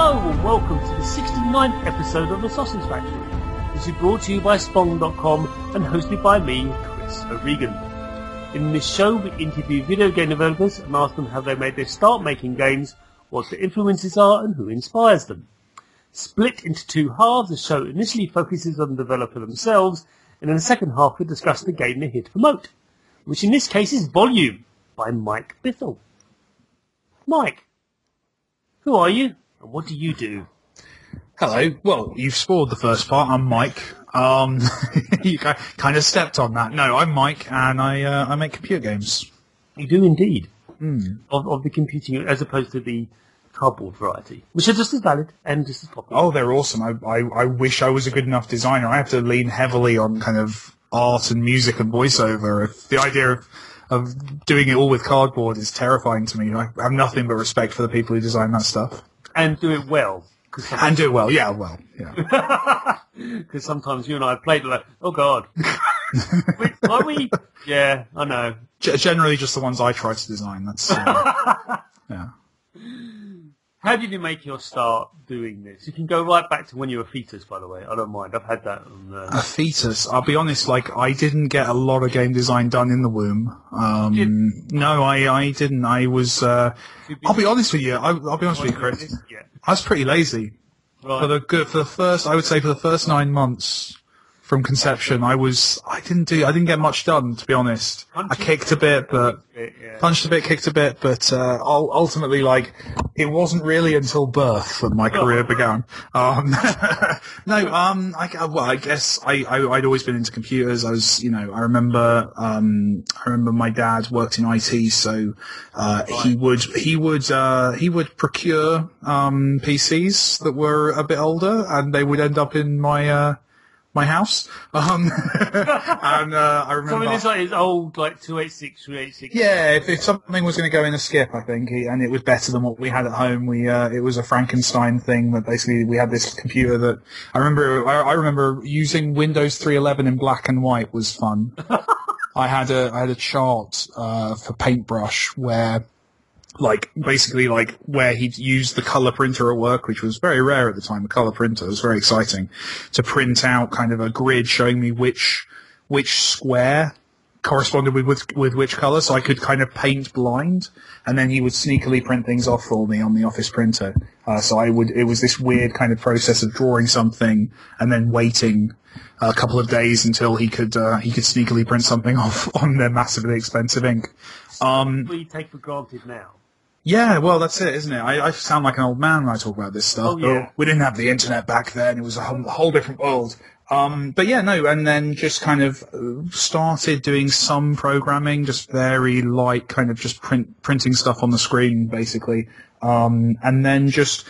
Hello and welcome to the 69th episode of the Sausage Factory. This is brought to you by Spong.com and hosted by me, Chris O'Regan. In this show we interview video game developers and ask them how they made their start making games, what their influences are and who inspires them. Split into two halves, the show initially focuses on the developer themselves and in the second half we discuss the game they're here to promote, which in this case is Volume by Mike Bithell. Mike, who are you what do you do? Hello. Well, you've spoiled the first part. I'm Mike. Um, you kind of stepped on that. No, I'm Mike, and I uh, I make computer games. You do indeed. Hmm. Of, of the computing as opposed to the cardboard variety, which are just as valid and just as popular. Oh, they're awesome. I, I I wish I was a good enough designer. I have to lean heavily on kind of art and music and voiceover. The idea of of doing it all with cardboard is terrifying to me. I have nothing but respect for the people who design that stuff And do it well. And do it well. Yeah, well, yeah. Because sometimes you and I have played like, oh god. Wait, are we? Yeah, I know. G- generally, just the ones I try to design. That's uh, yeah. How did you make your start doing this? You can go right back to when you were a fetus, by the way. I don't mind. I've had that on uh, a fetus. I'll be honest, like I didn't get a lot of game design done in the womb. Um, no, I, I didn't. I was. Uh, I'll be honest with you. I, I'll be honest with you, Chris. I was pretty lazy Right. for the good for the first. I would say for the first nine months from conception, I was. I didn't do. I didn't get much done, to be honest. I kicked a bit, but punched a bit, kicked a bit, but uh, ultimately, like, it wasn't really until birth that my career began. Um, no, um, I, well, I guess I, I, I'd always been into computers. I was, you know, I remember, um, I remember my dad worked in IT, so uh, he would, he would, uh, he would procure um, PCs that were a bit older, and they would end up in my. My house, um, and uh, I remember. Something that's like his old, like 286, 386. Yeah, if, if something was going to go in a skip, I think, he- and it was better than what we had at home. We uh, it was a Frankenstein thing that basically we had this computer that I remember. I, I remember using Windows 3.11 in black and white was fun. I had a I had a chart uh, for Paintbrush where. Like basically, like where he'd used the color printer at work, which was very rare at the time. A color printer was very exciting to print out kind of a grid showing me which which square corresponded with, with with which color, so I could kind of paint blind, and then he would sneakily print things off for me on the office printer. Uh, so I would it was this weird kind of process of drawing something and then waiting a couple of days until he could uh, he could sneakily print something off on their massively expensive ink. Um, What you take for granted now. Yeah, well, that's it, isn't it? I, I sound like an old man when I talk about this stuff. Oh, yeah. we didn't have the internet back then. It was a whole, whole different world. Um, but yeah, no, and then just kind of uh, started doing some programming, just very light, kind of just print, printing stuff on the screen, basically. Um, and then just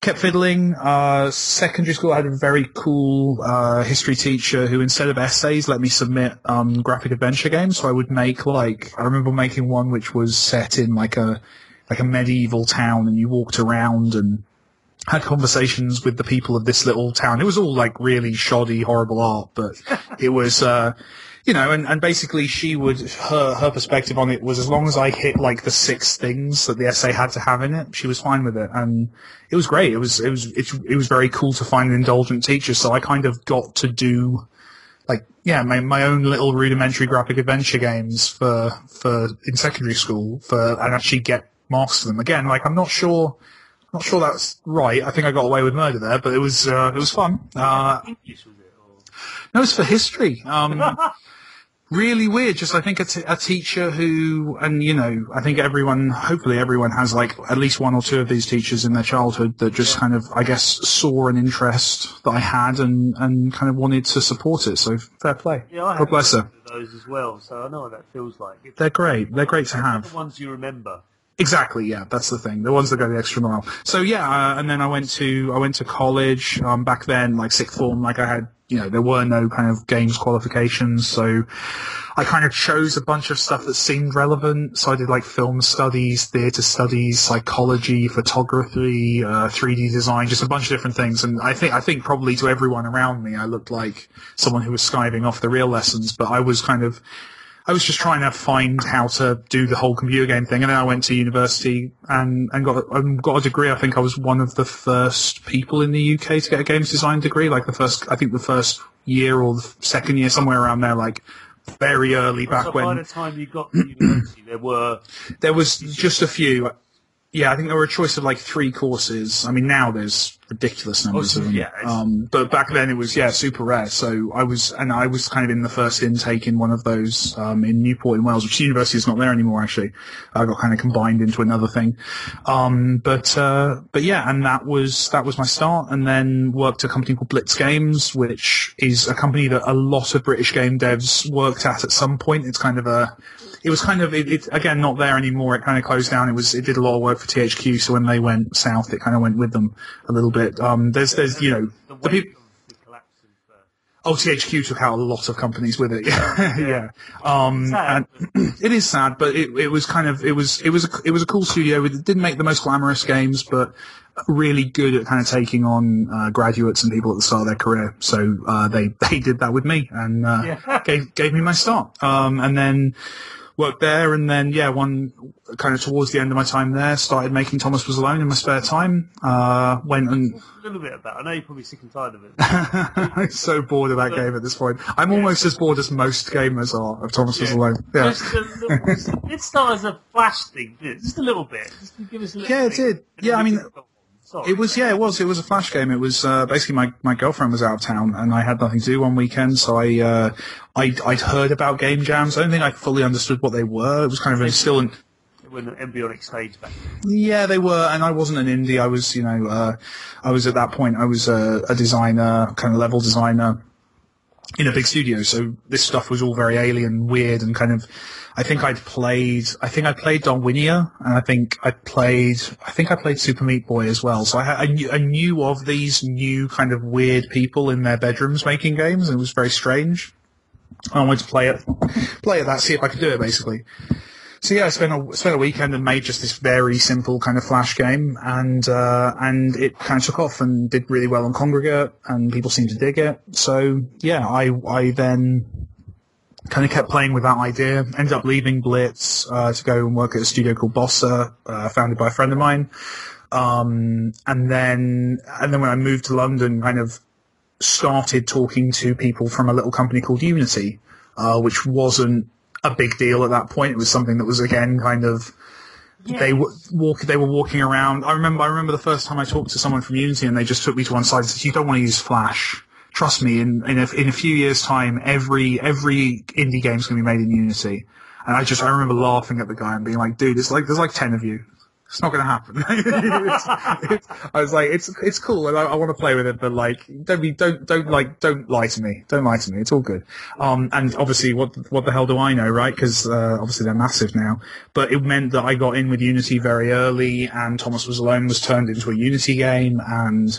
kept fiddling. Uh, secondary school, I had a very cool uh, history teacher who, instead of essays, let me submit um, graphic adventure games. So I would make like I remember making one which was set in like a like a medieval town, and you walked around and had conversations with the people of this little town. It was all like really shoddy, horrible art, but it was. Uh, you know, and, and basically she would, her, her perspective on it was as long as I hit like the six things that the essay had to have in it, she was fine with it. And it was great. It was, it was, it, it was very cool to find an indulgent teacher. So I kind of got to do like, yeah, my, my own little rudimentary graphic adventure games for, for, in secondary school for, and actually get marks for them. Again, like I'm not sure, not sure that's right. I think I got away with murder there, but it was, uh, it was fun. Uh, English was it? Or... no, it's for history. Um, really weird. Just I think a, t- a teacher who, and you know, I think everyone, hopefully everyone has like at least one or two of these teachers in their childhood that just kind of, I guess, saw an interest that I had and and kind of wanted to support it. So fair play. Yeah, I God bless her. those as well, so I know what that feels like. It's They're great. They're great to have. the ones you remember. Exactly, yeah, that's the thing. The ones that go the extra mile. So yeah, uh, and then I went to I went to college. Um, back then, like sixth form, like I had, you know, there were no kind of games qualifications, so I kind of chose a bunch of stuff that seemed relevant. So I did like film studies, theatre studies, psychology, photography, uh, 3D design, just a bunch of different things. And I think I think probably to everyone around me, I looked like someone who was skiving off the real lessons, but I was kind of I was just trying to find how to do the whole computer game thing, and then I went to university and and got and got a degree. I think I was one of the first people in the UK to get a games design degree. Like the first, I think the first year or the second year, somewhere around there. Like very early back so when by the time you got to university, there were there was just a few. Yeah, I think there were a choice of like three courses. I mean, now there's ridiculous numbers so- of them. yeah, Um, but back then it was yeah super rare. So I was and I was kind of in the first intake in one of those um, in Newport in Wales, which university is not there anymore actually. I got kind of combined into another thing. Um, but uh, but yeah, and that was that was my start, and then worked at a company called Blitz Games, which is a company that a lot of British game devs worked at at some point. It's kind of a it was kind of it, it again not there anymore. It kind of closed down. It was it did a lot of work for THQ. So when they went south, it kind of went with them a little bit. Um, there's there's you know the the wave peop- of the collapse of. Uh, oh THQ took out a lot of companies with it. Yeah, yeah. Um, and it is sad, but it, it was kind of it was it was a, it was a cool studio. It didn't make the most glamorous games, but really good at kind of taking on uh, graduates and people at the start of their career. So uh, they they did that with me and uh, Yeah. gave gave me my start. Um, and then worked there, and then yeah, one kind of towards the end of my time there, started making Thomas Was Alone in my spare time. Uh, went and a little bit of that. I know you're probably sick and tired of it. I'm so bored of that game at this point. I'm almost as bored as most gamers are of Thomas Was Alone. Yeah. Little, it started as a flash thing, just a little bit. Just give us a little Yeah, it did. Yeah, I mean, Sorry. It was, yeah, it was. It was a flash game. It was uh, basically my, my girlfriend was out of town and I had nothing to do one weekend, so I uh, I I'd heard about game jams. I don't think I fully understood what they were. It was kind of still an embryonic stage back. yeah, they were, and I wasn't an indie. I was, you know, uh, I was at that point. I was a, a designer, kind of level designer in a big studio. So this stuff was all very alien, weird, and kind of. I think I'd played. I think I played Darwinia, and I think I played. I think I played Super Meat Boy as well. So I, I, knew, I knew of these new kind of weird people in their bedrooms making games, and it was very strange. I wanted to play it, play it that, see if I could do it, basically. So yeah, I spent a spent a weekend and made just this very simple kind of flash game, and uh, and it kind of took off and did really well on Kongregate, and people seemed to dig it. So yeah, I I then kind of kept playing with that idea. Ended up leaving Blitz uh, to go and work at a studio called Bossa, uh, founded by a friend of mine. Um, and then and then when I moved to London, kind of started talking to people from a little company called Unity, uh, which wasn't a big deal at that point. It was something that was again kind of they w- walk they were walking around. I remember I remember the first time I talked to someone from Unity and they just took me to one side and said, "You don't want to use Flash." Trust me, in in a, in a few years' time, every every indie game's to be made in Unity. And I just I remember laughing at the guy and being like, "Dude, it's like there's like ten of you. It's not to happen." It's- it's- I was like, "It's it's cool, and I, I want to play with it, but like, don't be don't don't like don't lie to me. Don't lie to me. It's all good." Um, and obviously, what what the hell do I know, right? Because uh, obviously they're massive now. But it meant that I got in with Unity very early, and Thomas Was Alone was turned into a Unity game, and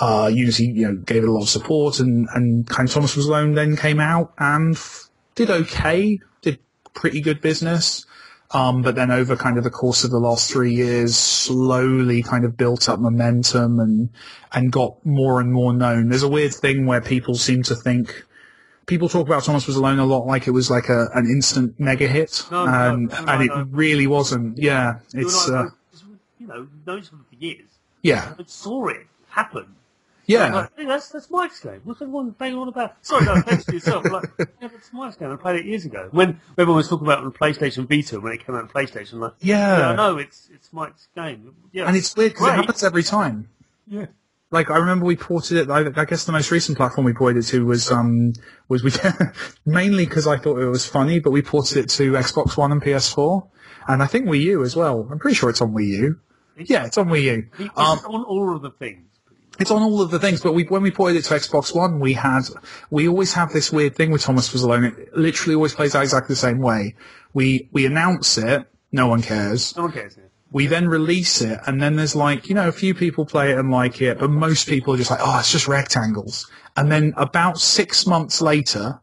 uh, Unity, you know, gave it a lot of support, and, and kind of Thomas Was Alone then came out and f- did okay, did pretty good business. Um, but then over kind of the course of the last three years, slowly kind of built up momentum and, and got more and more known. There's a weird thing where people seem to think, people talk about Thomas Was Alone a lot like it was like a, an instant mega hit. No, no, and, no, and it no. really wasn't. Yeah. It's, uh, you know, known for years. yeah. I saw it happen. Yeah. Like, hey, that's that's Mike's game. What's everyone banging on about? Sorry, no offense to yourself. Like, yeah, that's Mike's game. I played it years ago. When everyone was talking about on PlayStation Vita when it came out on PlayStation, like, Yeah. yeah, I know it's it's Mike's game. Yeah, And it's weird because it happens every time. yeah. Like I remember we ported it. I, I guess the most recent platform we ported it to was um was we mainly because I thought it was funny, but we ported it to Xbox One and PS4, and I think Wii U as well. I'm pretty sure it's on Wii U. Yeah, it's on Wii U. It's Um, on all of the things. It's on all of the things, but we, when we ported it to Xbox One, we had, we always have this weird thing with Thomas Was Alone. It literally always plays out exactly the same way. We, we announce it, no one cares. No one cares. Yeah. We then release it, and then there's like, you know, a few people play it and like it, but most people are just like, oh, it's just rectangles. And then about six months later,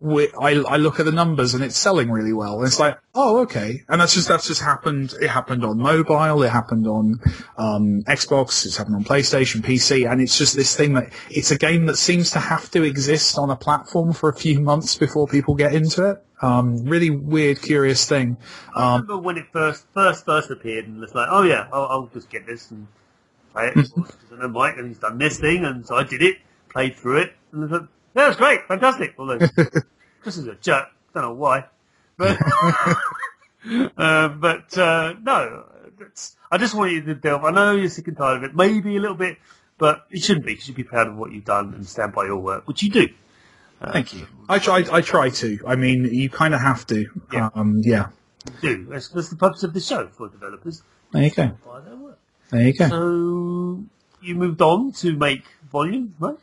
we, I, I look at the numbers and it's selling really well. And it's like, oh, okay. And that's just, that's just happened. It happened on mobile. It happened on, um, Xbox. It's happened on PlayStation, PC. And it's just this thing that it's a game that seems to have to exist on a platform for a few months before people get into it. Um, really weird, curious thing. I Um, remember when it first first first appeared, and it's like, oh yeah, I'll, I'll just get this and play it. Because I know Mike, and he's done this thing, and so I did it, played through it, and Yeah, it's great, fantastic. Although this is a jerk, don't know why, but uh, but uh, no, I just want you to delve. I know you're sick and tired of it, maybe a little bit, but it shouldn't be. You should be proud of what you've done and stand by your work, which you do. Uh, thank you. I try, I try to. I mean, you kind of have to. Yeah. Um, yeah. do. That's, that's the purpose of the show for developers. There you go. There you go. So you moved on to make volume, right?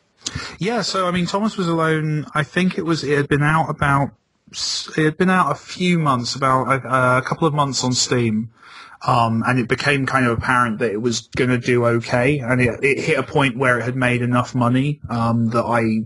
Yeah, so I mean, Thomas was alone. I think it was it had been out about it had been out a few months, about a, a couple of months on Steam, um, and it became kind of apparent that it was going to do okay, and it, it hit a point where it had made enough money um, that I.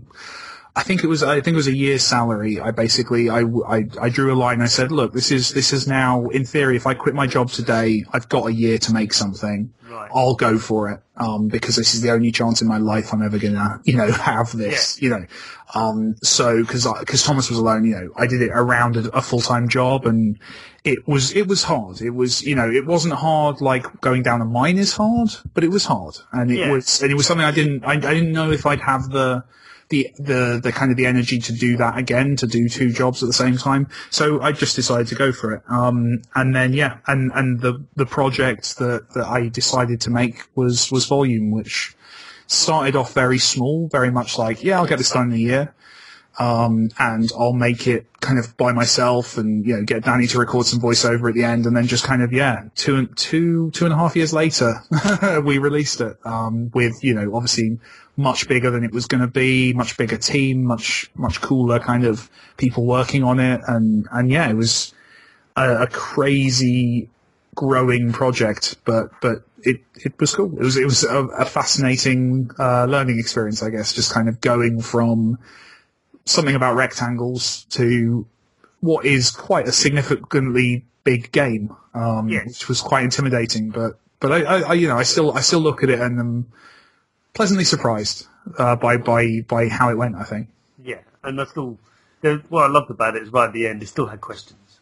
I think it was. I think it was a year's salary. I basically, I, I, I drew a line. I said, "Look, this is this is now, in theory, if I quit my job today, I've got a year to make something. Right. I'll go for it um, because this is the only chance in my life I'm ever gonna, you know, have this. yeah. You know, um, so because because Thomas was alone, you know, I did it around a, a full time job, and it was it was hard. It was you know, it wasn't hard like going down a mine is hard, but it was hard, and it Yeah. was and it was something I didn't I, I didn't know if I'd have the the, the the kind of the energy to do that again, to do two jobs at the same time. So I just decided to go for it. Um, and then yeah, and and the the project that that I decided to make was was Volume, which started off very small, very much like yeah, I'll get this done in a year. Um, and I'll make it kind of by myself and, you know, get Danny to record some voiceover at the end and then just kind of, yeah, two and two, two and a half years later, we released it, um, with, you know, obviously much bigger than it was going to be, much bigger team, much, much cooler kind of people working on it. And, and yeah, it was a, a crazy growing project, but, but it, it was cool. It was, it was a, a fascinating, uh, learning experience, I guess, just kind of going from, something about rectangles to what is quite a significantly big game, um, Yes. which was quite intimidating. But but I, I, you know I still I still look at it and am pleasantly surprised uh, by by by how it went. I think. Yeah, and that's still what I loved about it is right at the end, it still had questions.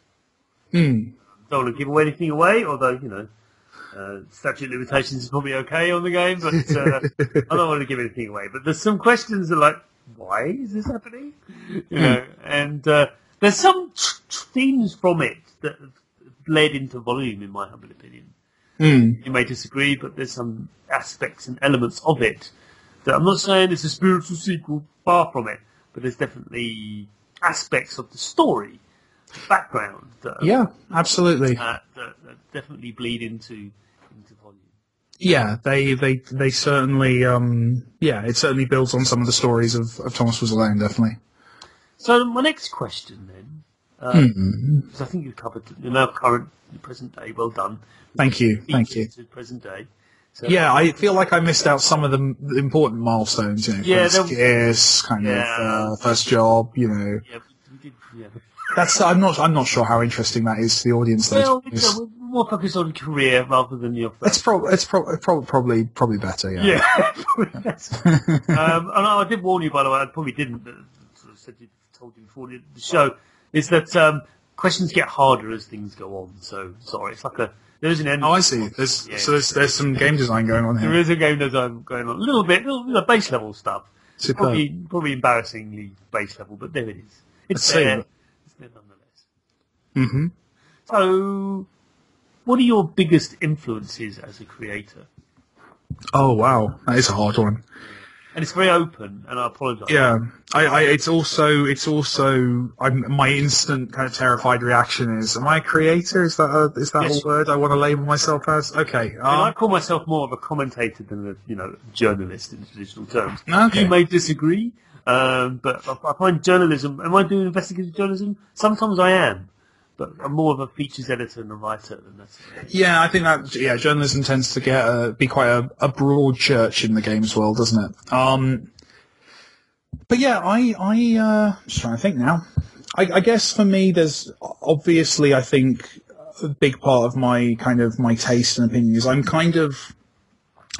Hmm. Don't want to give away anything away, although you know. Uh, statute limitations is probably okay on the game, but uh, I don't want to give anything away. But there's some questions that are like, why is this happening? You know, and uh, there's some themes from it that have led into volume, in my humble opinion. Hmm. You may disagree, but there's some aspects and elements of it that I'm not saying it's a spiritual sequel, far from it, but there's definitely aspects of the story, the background that, Yeah, absolutely. uh, that, that definitely bleed into. Yeah, they they they certainly um yeah it certainly builds on some of the stories of, of Thomas Was Alone, definitely. So my next question then, uh, Hmm. because I think you've covered your now current, present day. Well done. Thank you, thank you. Present day. So, Yeah, I feel like I missed out some of the important milestones. You know, Yeah, first kiss, kind Yeah. of uh, first job. You know, Yeah, we did. Yeah. that's I'm not I'm not sure how interesting that is to the audience. Though, Well, to be you honest. know, we're more focused on career rather than your. it's probably it's pro- prob- probably probably better. Yeah. Yeah. Yes. um, and I did warn you, by the way, I probably didn't, but sort of said you, told you before the the show, is that um, questions get harder as things go on. So, sorry, it's like a, there is an end. Oh, I see. There's Yeah. so there's, there's some game design going on There here. is a game design going on. A little bit, little, little base level stuff. Superb. Probably, probably embarrassingly base level, but there it is. It's Let's there. It's there nonetheless. Mm-hmm. So, what are your biggest influences as a creator? Oh wow, that is a hard one. And it's very open, and I apologise. Yeah, I, I it's also it's also I'm, my instant kind of terrified reaction is, am I a creator? Is that a, is that Yes. a word I want to label myself as? Okay. And I Um, call myself more of a commentator than a you know journalist in traditional terms. Okay. You may disagree, um, but I, I find journalism. Am I doing investigative journalism? Sometimes I am, but I'm more of a features editor and a writer than that. yeah, I think that yeah, journalism tends to get uh, be quite a, a broad church in the games world, doesn't it? Um, but yeah, I I uh, just trying to think now. I, I guess for me, there's obviously, I think, a big part of my kind of my taste and opinion is I'm kind of,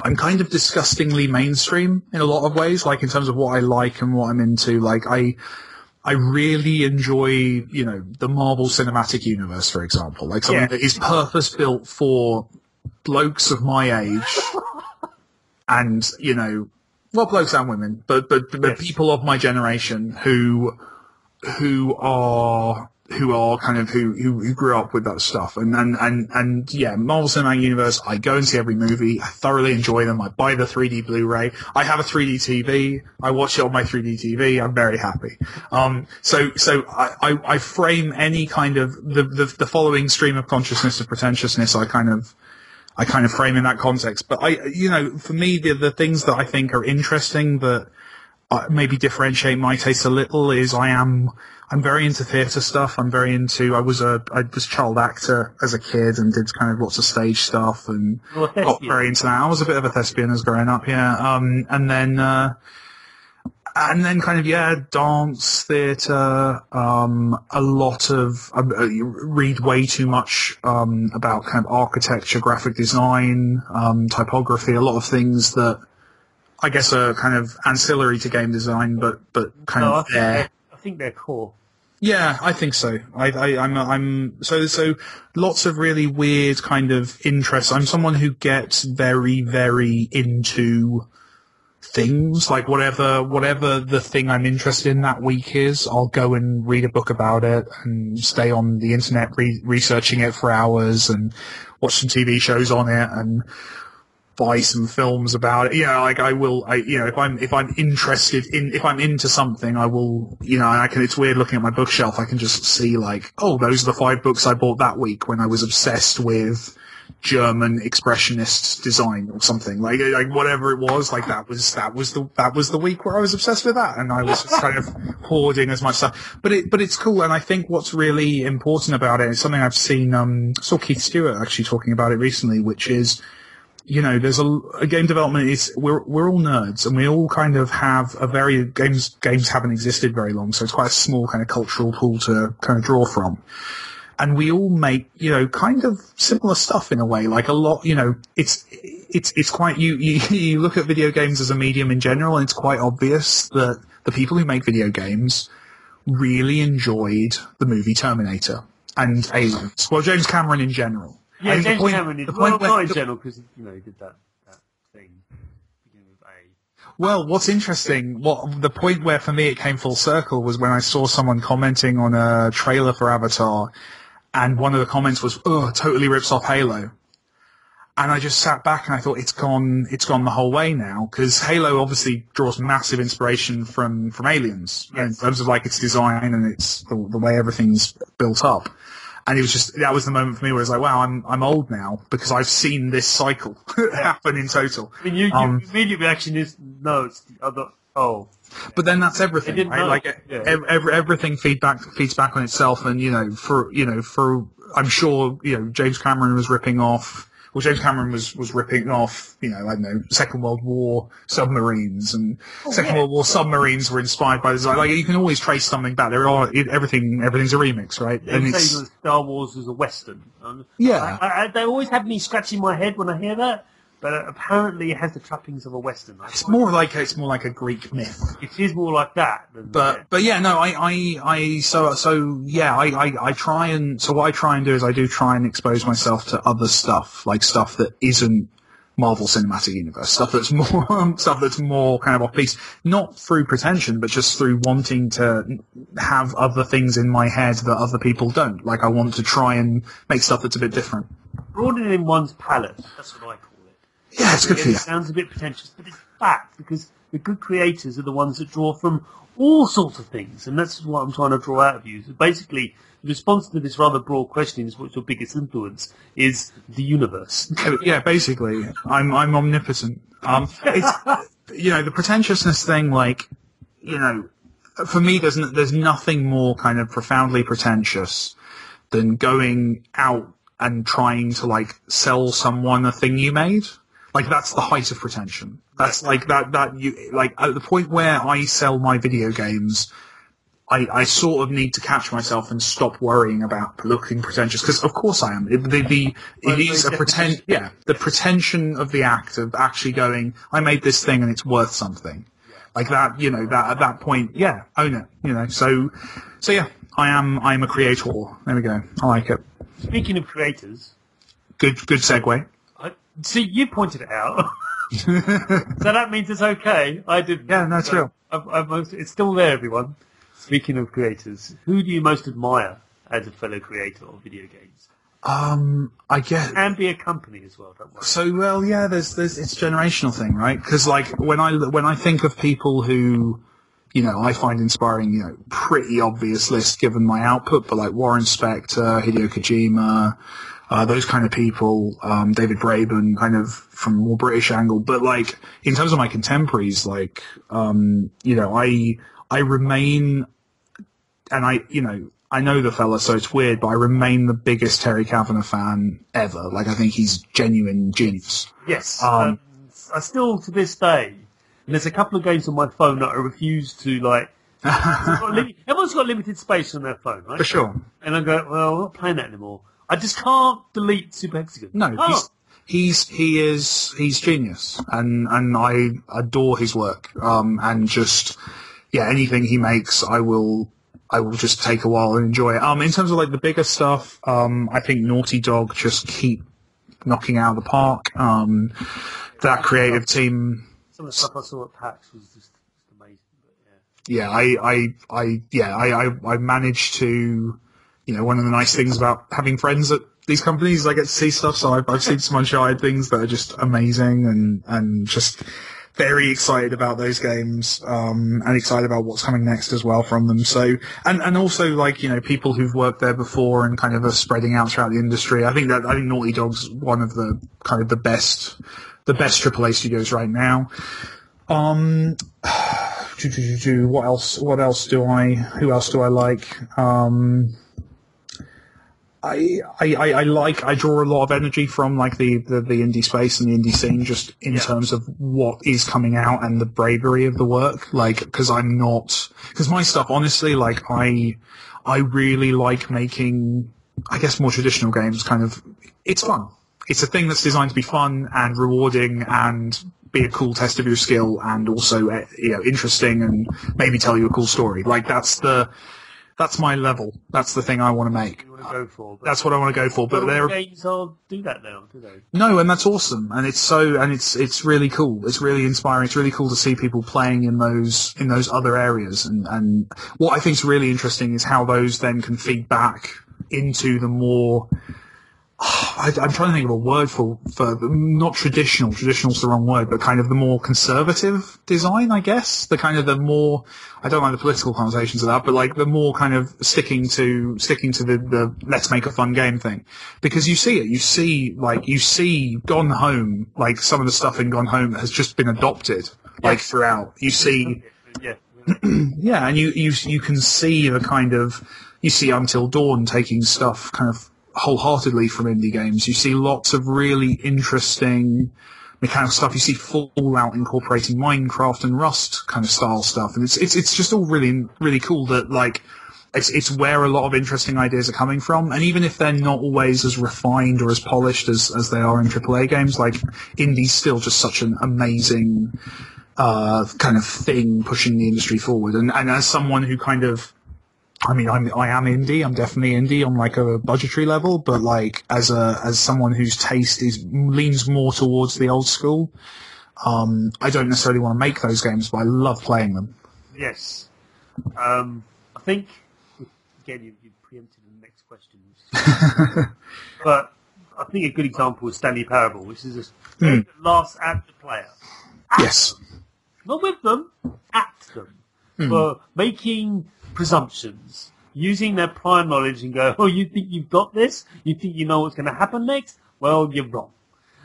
I'm kind of disgustingly mainstream in a lot of ways, like in terms of what I like and what I'm into. Like I, I really enjoy, you know, the Marvel Cinematic Universe, for example, like something Yeah. that is purpose built for blokes of my age, and you know, well, blokes and women, but but, but Yes. people of my generation who who are who are kind of who, who who grew up with that stuff. And and and, and yeah Marvel Cinematic Universe I go and see every movie. I thoroughly enjoy them. I buy the 3D Blu-ray. I have a 3D TV I watch it on my 3D TV I'm very happy. Um so so I, I, I frame any kind of the, the the following stream of consciousness of pretentiousness. I kind of I kind of frame in that context. But I you know for me the the things that I think are interesting that uh, maybe differentiate my taste a little is I am I'm very into theatre stuff. I'm very into I was a I was child actor as a kid and did kind of lots of stage stuff and You're got very into that. I was a bit of a thespian as growing up, yeah. Um, and then uh, and then kind of yeah, dance, theatre, um, a lot of I uh, read way too much um, about kind of architecture, graphic design, um, typography, a lot of things that I guess are kind of ancillary to game design, but but kind No, of think, there. I think they're core. Yeah, I think so. I, I, I'm, I'm so so. Lots of really weird kind of interests. I'm someone who gets very, very into things. Like whatever, whatever the thing I'm interested in that week is, I'll go and read a book about it and stay on the internet re- researching it for hours and watch some TV shows on it and buy some films about it. Yeah, like I will, I, you know, if I'm, if I'm interested in, if I'm into something, I will, you know, I can, it's weird looking at my bookshelf. I can just see like, oh, those are the five books I bought that week when I was obsessed with German expressionist design or something like, like whatever it was, like that was, that was the, that was the week where I was obsessed with that. And I was kind of hoarding as much stuff, but it, but it's cool. And I think what's really important about it is something I've seen, um, saw Keith Stuart actually talking about it recently, which is, you know, there's a, a game development is we're we're all nerds and we all kind of have a very games games haven't existed very long, so it's quite a small kind of cultural pool to kind of draw from. And we all make, you know, kind of similar stuff in a way. Like a lot, you know, it's it's it's quite you you, you look at video games as a medium in general, and it's quite obvious that the people who make video games really enjoyed the movie Terminator and Aliens. Well, James Cameron in general. Yeah, James point- Cameron well, where- not in the- general because you know he did that that thing beginning with A. Well, what's interesting, what the point where for me it came full circle was when I saw someone commenting on a trailer for Avatar, and one of the comments was, "Oh, totally rips off Halo." And I just sat back and I thought it's gone, it's gone the whole way now because Halo obviously draws massive inspiration from from Aliens in terms of like its design and its the, the way everything's built up. And it was just that was the moment for me where it was like, wow, I'm I'm old now because I've seen this cycle happen in total. I mean, you, your Um, immediate reaction is no, it's the other. Oh, But then that's everything, right? Like Yeah. ev- ev- everything feedback feeds back on itself, and you know, for you know, for I'm sure you know, James Cameron was ripping off. Well, James Cameron was, was ripping off, you know, I don't know, Second World War submarines, and Second yeah. World War submarines were inspired by design. Like you can always trace something back. There are it, everything. Everything's a remix, right? they and it's Star Wars is a western. Um, Yeah. I, I, they always have me scratching my head when I hear that, but apparently it has the trappings of a western. I it's more like it's more like a Greek myth. It is more like that. Than, But but yeah, no, I I, I so so yeah, I, I I try and so what I try and do is I do try and expose myself to other stuff, like stuff that isn't Marvel Cinematic Universe, stuff that's more stuff that's more kind of off piece, not through pretension, but just through wanting to have other things in my head that other people don't. Like I want to try and make stuff that's a bit different. broadening one's palette. That's what I call. Yeah, it's good for It you. sounds a bit pretentious, but it's fact because the good creators are the ones that draw from all sorts of things, and that's what I'm trying to draw out of you. So basically, the response to this rather broad question is, "What's your biggest influence?" Is the universe. yeah, basically, I'm I'm omnipotent. Um, it's you know the pretentiousness thing. Like, you know, for me, there's n- there's nothing more kind of profoundly pretentious than going out and trying to like sell someone a thing you made. Like that's the height of pretension. That's like that that you like at the point where I sell my video games. I, I sort of need to catch myself and stop worrying about looking pretentious because of course I am. It, the, the, it is a pretend, yeah, the pretension of the act of actually going, I made this thing and it's worth something. Like that, you know, that at that point, yeah, own it, you know. So, so yeah, I am, I am a creator. There we go. I like it. Speaking of creators, Good, good segue. I, see, you pointed it out. so that means it's okay. I didn't. Yeah, that's it's real. I've, I've most, it's still there, everyone. Speaking of creators, who do you most admire as a fellow creator of video games? Um, I guess. And be a company as well, don't worry. So well, yeah. There's there's it's a generational thing, right? Because like when I when I think of people who, you know, I find inspiring, you know, pretty obvious list given my output, but like Warren Spector, Hideo Kojima, uh, those kind of people, um, David Braben, kind of from more British angle. But like in terms of my contemporaries, like um, you know, I I remain, and I you know. I know the fella, so it's weird, but I remain the biggest Terry Cavanagh fan ever. Like, I think he's genuine genius. Yes. Um, I still, to this day, and there's a couple of games on my phone that I refuse to, like, I've got lim- everyone's got limited space on their phone, right? For sure. And I go, well, I'm not playing that anymore. I just can't delete Super Hexagon. No, Oh, he's, he's he is he's genius, and and I adore his work. Um, and just yeah, anything he makes, I will I will just take a while and enjoy it. Um, in terms of like the bigger stuff, um, I think Naughty Dog just keep knocking out of the park. Um, that creative team. some of the stuff I saw at PAX was just, amazing. But yeah. yeah, I, I, I, yeah, I, I, I managed to, you know, one of the nice things about having friends at these companies, I get to see stuff. So I've, I've seen some Uncharted things that are just amazing and, and just very excited about those games, um, and excited about what's coming next as well from them. So, and, and also like, you know, people who've worked there before and kind of are spreading out throughout the industry. I think that, I think Naughty Dog's one of the kind of the best, the best AAA studios right now. Um. What else? What else do I? Who else do I like? Um, I, I, I, like. I draw a lot of energy from like the, the, the indie space and the indie scene, just in Yeah. terms of what is coming out and the bravery of the work. Like, because I'm not. Because my stuff, honestly, like I, I really like making. I guess more traditional games. Kind of, it's fun. It's a thing that's designed to be fun and rewarding and be a cool test of your skill and also uh, you know interesting and maybe tell you a cool story. Like that's the that's my level. That's the thing I want to make. Want to for. That's what I want to go for. But there, games all do that now, do they? no, and that's awesome, and it's so, and it's it's really cool. It's really inspiring. It's really cool to see people playing in those in those other areas, and and what I think is really interesting is how those then can feed back into the more. I, I'm trying to think of a word for for not traditional. Traditional's the wrong word, but kind of the more conservative design, I guess. The kind of the more I don't like the political connotations of that, but like the more kind of sticking to sticking to the, the let's make a fun game thing, because you see it. You see like you see Gone Home, like some of the stuff in Gone Home has just been adopted like throughout. You see Yeah. yeah, and you, you you can see the kind of you see Until Dawn taking stuff kind of wholeheartedly from indie games. You see lots of really interesting mechanical stuff. You see Fallout incorporating Minecraft and Rust kind of style stuff, and it's it's it's just all really really cool that like. It's, it's where a lot of interesting ideas are coming from, and even if they're not always as refined or as polished as, as they are in AAA games, like indie's still just such an amazing uh, kind of thing pushing the industry forward. And, and as someone who kind of, I mean, I'm, I am indie. I'm definitely indie on like a budgetary level, but like as a, as someone whose taste is, leans more towards the old school, um, I don't necessarily want to make those games, but I love playing them. Yes. Um, I think, again, you, you preempted the next question. but I think a good example is Stanley Parable, which is a the last actor player. Yes. Not with them, at them. For making presumptions. Using their prior knowledge and go, oh, you think you've got this? You think you know what's going to happen next? Well, you're wrong.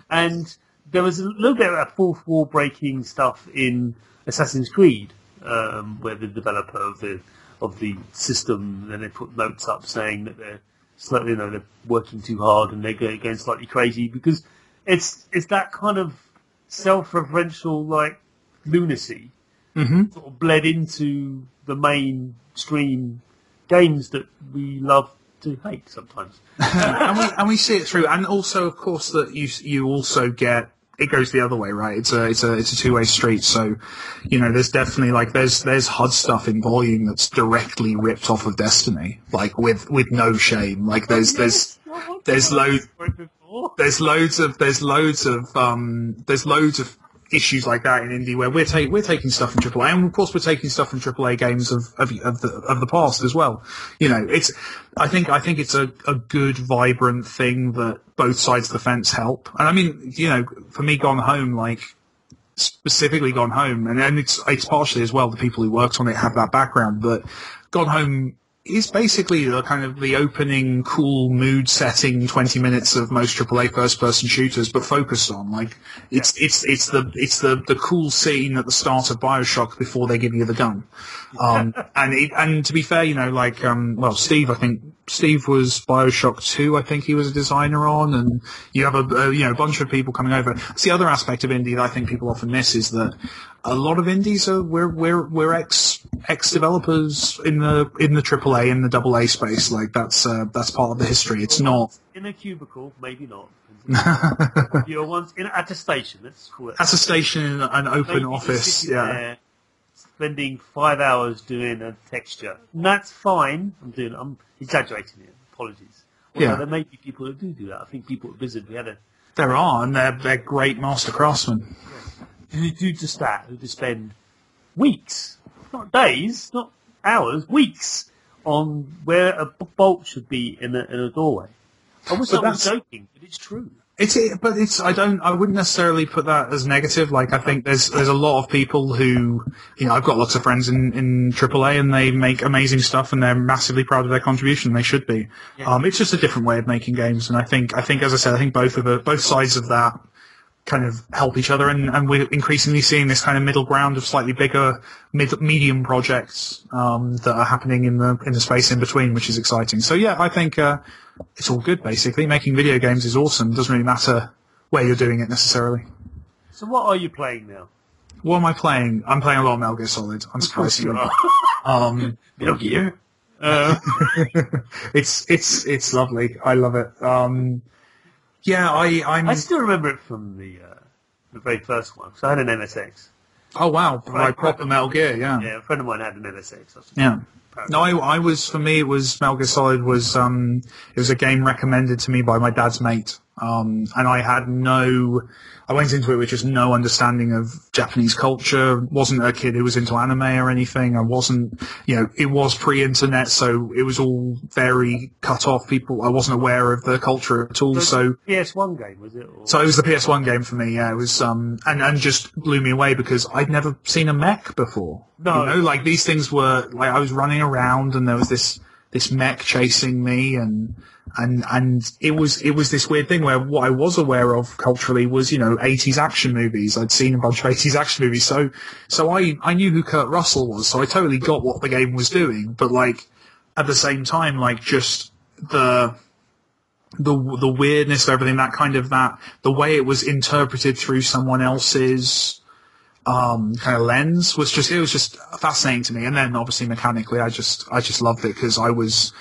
And there was a little bit of fourth wall breaking stuff in Assassin's Creed, um, where the developer of the of the system, then they put notes up saying that they're slightly, you know, they're working too hard and they're going slightly crazy because it's it's that kind of self-referential like lunacy Mhm. sort of bled into the mainstream games that we love to hate sometimes. and we and we see it through, and also, of course, that you you also get it goes the other way, right? It's a it's a it's a two way street. So, you know, there's definitely like there's there's HUD stuff in volume that's directly ripped off of Destiny, like with with no shame. Like there's there's there's loads there's loads of there's loads of um there's loads of issues like that in indie where we're we're taking stuff from AAA and of course we're taking stuff from AAA games of, of of the of the past as well. You know, it's I think I think it's a, a good vibrant thing that both sides of the fence help. And I mean, you know, for me Gone Home like specifically Gone Home and, and it's it's partially as well the people who worked on it have that background, but Gone Home is basically the kind of the opening cool mood setting 20 minutes of most AAA first person shooters but focused on like it's it's it's the it's the the cool scene at the start of BioShock before they give you the gun. Um and it, and to be fair you know like um well Steve I think Steve was BioShock 2 I think he was a designer on and you have a, a you know a bunch of people coming over it's the other aspect of indie that I think people often miss is that a lot of indies are we're we're we're ex ex developers in the in the AAA in the double A space. Like that's uh, that's part of the history. It's not in a cubicle, maybe not. You're once in at a station. Let's call it. at a station in an open Maybe office. Yeah, there spending five hours doing a texture. And that's fine. I'm doing. I'm exaggerating it. Apologies. Although Yeah. there may be people that do do that. I think people at Blizzard we had a there are, and they're they're great master craftsmen. who do just that, who just spend weeks, not days, not hours, weeks on where a bolt should be in a, in a doorway. I wish But I was that's- joking, but it's true. It's it, but it's I don't I wouldn't necessarily put that as negative. Like I think there's there's a lot of people who you know I've got lots of friends in in AAA and they make amazing stuff and they're massively proud of their contribution. They should be. Yeah. Um, it's just a different way of making games, and I think I think as I said, I think both of the both sides of that kind of help each other, and, and we're increasingly seeing this kind of middle ground of slightly bigger mid, medium projects um, that are happening in the in the space in between, which is exciting. So yeah, I think uh, it's all good. Basically, making video games is awesome. Doesn't really matter where you're doing it necessarily. So what are you playing now? What am I playing? I'm playing a lot of Metal Gear Solid. Unsurprisingly, um, Metal Gear. Uh, it's it's it's lovely. I love it. Um, yeah, I I'm. I still remember it from the uh, the very first one. So I had an MSX. oh wow, right, proper Metal Gear. Yeah. Yeah, a friend of mine had an MSX. Yeah. No, I, I was for me it was Metal Gear Solid was um it was a game recommended to me by my dad's mate um and I had no I went into it with just no understanding of Japanese culture wasn't a kid who was into anime or anything I wasn't you know it was pre-internet so it was all very cut off people I wasn't aware of the culture at all so PS1 game was it? Or? so it was the PS1 game for me. Yeah, it was um and and just blew me away because I'd never seen a mech before. No. you know, like these things were like I was running around and there was this this mech chasing me and and and it was it was this weird thing where what I was aware of culturally was you know 80s action movies. I'd seen a bunch of 80s action movies, so so I I knew who Kurt Russell was, so I totally got what the game was doing. But like at the same time, like just the the the weirdness of everything, that kind of that the way it was interpreted through someone else's um, kind of lens was just it was just fascinating to me. And then obviously mechanically, I just I just loved it because I was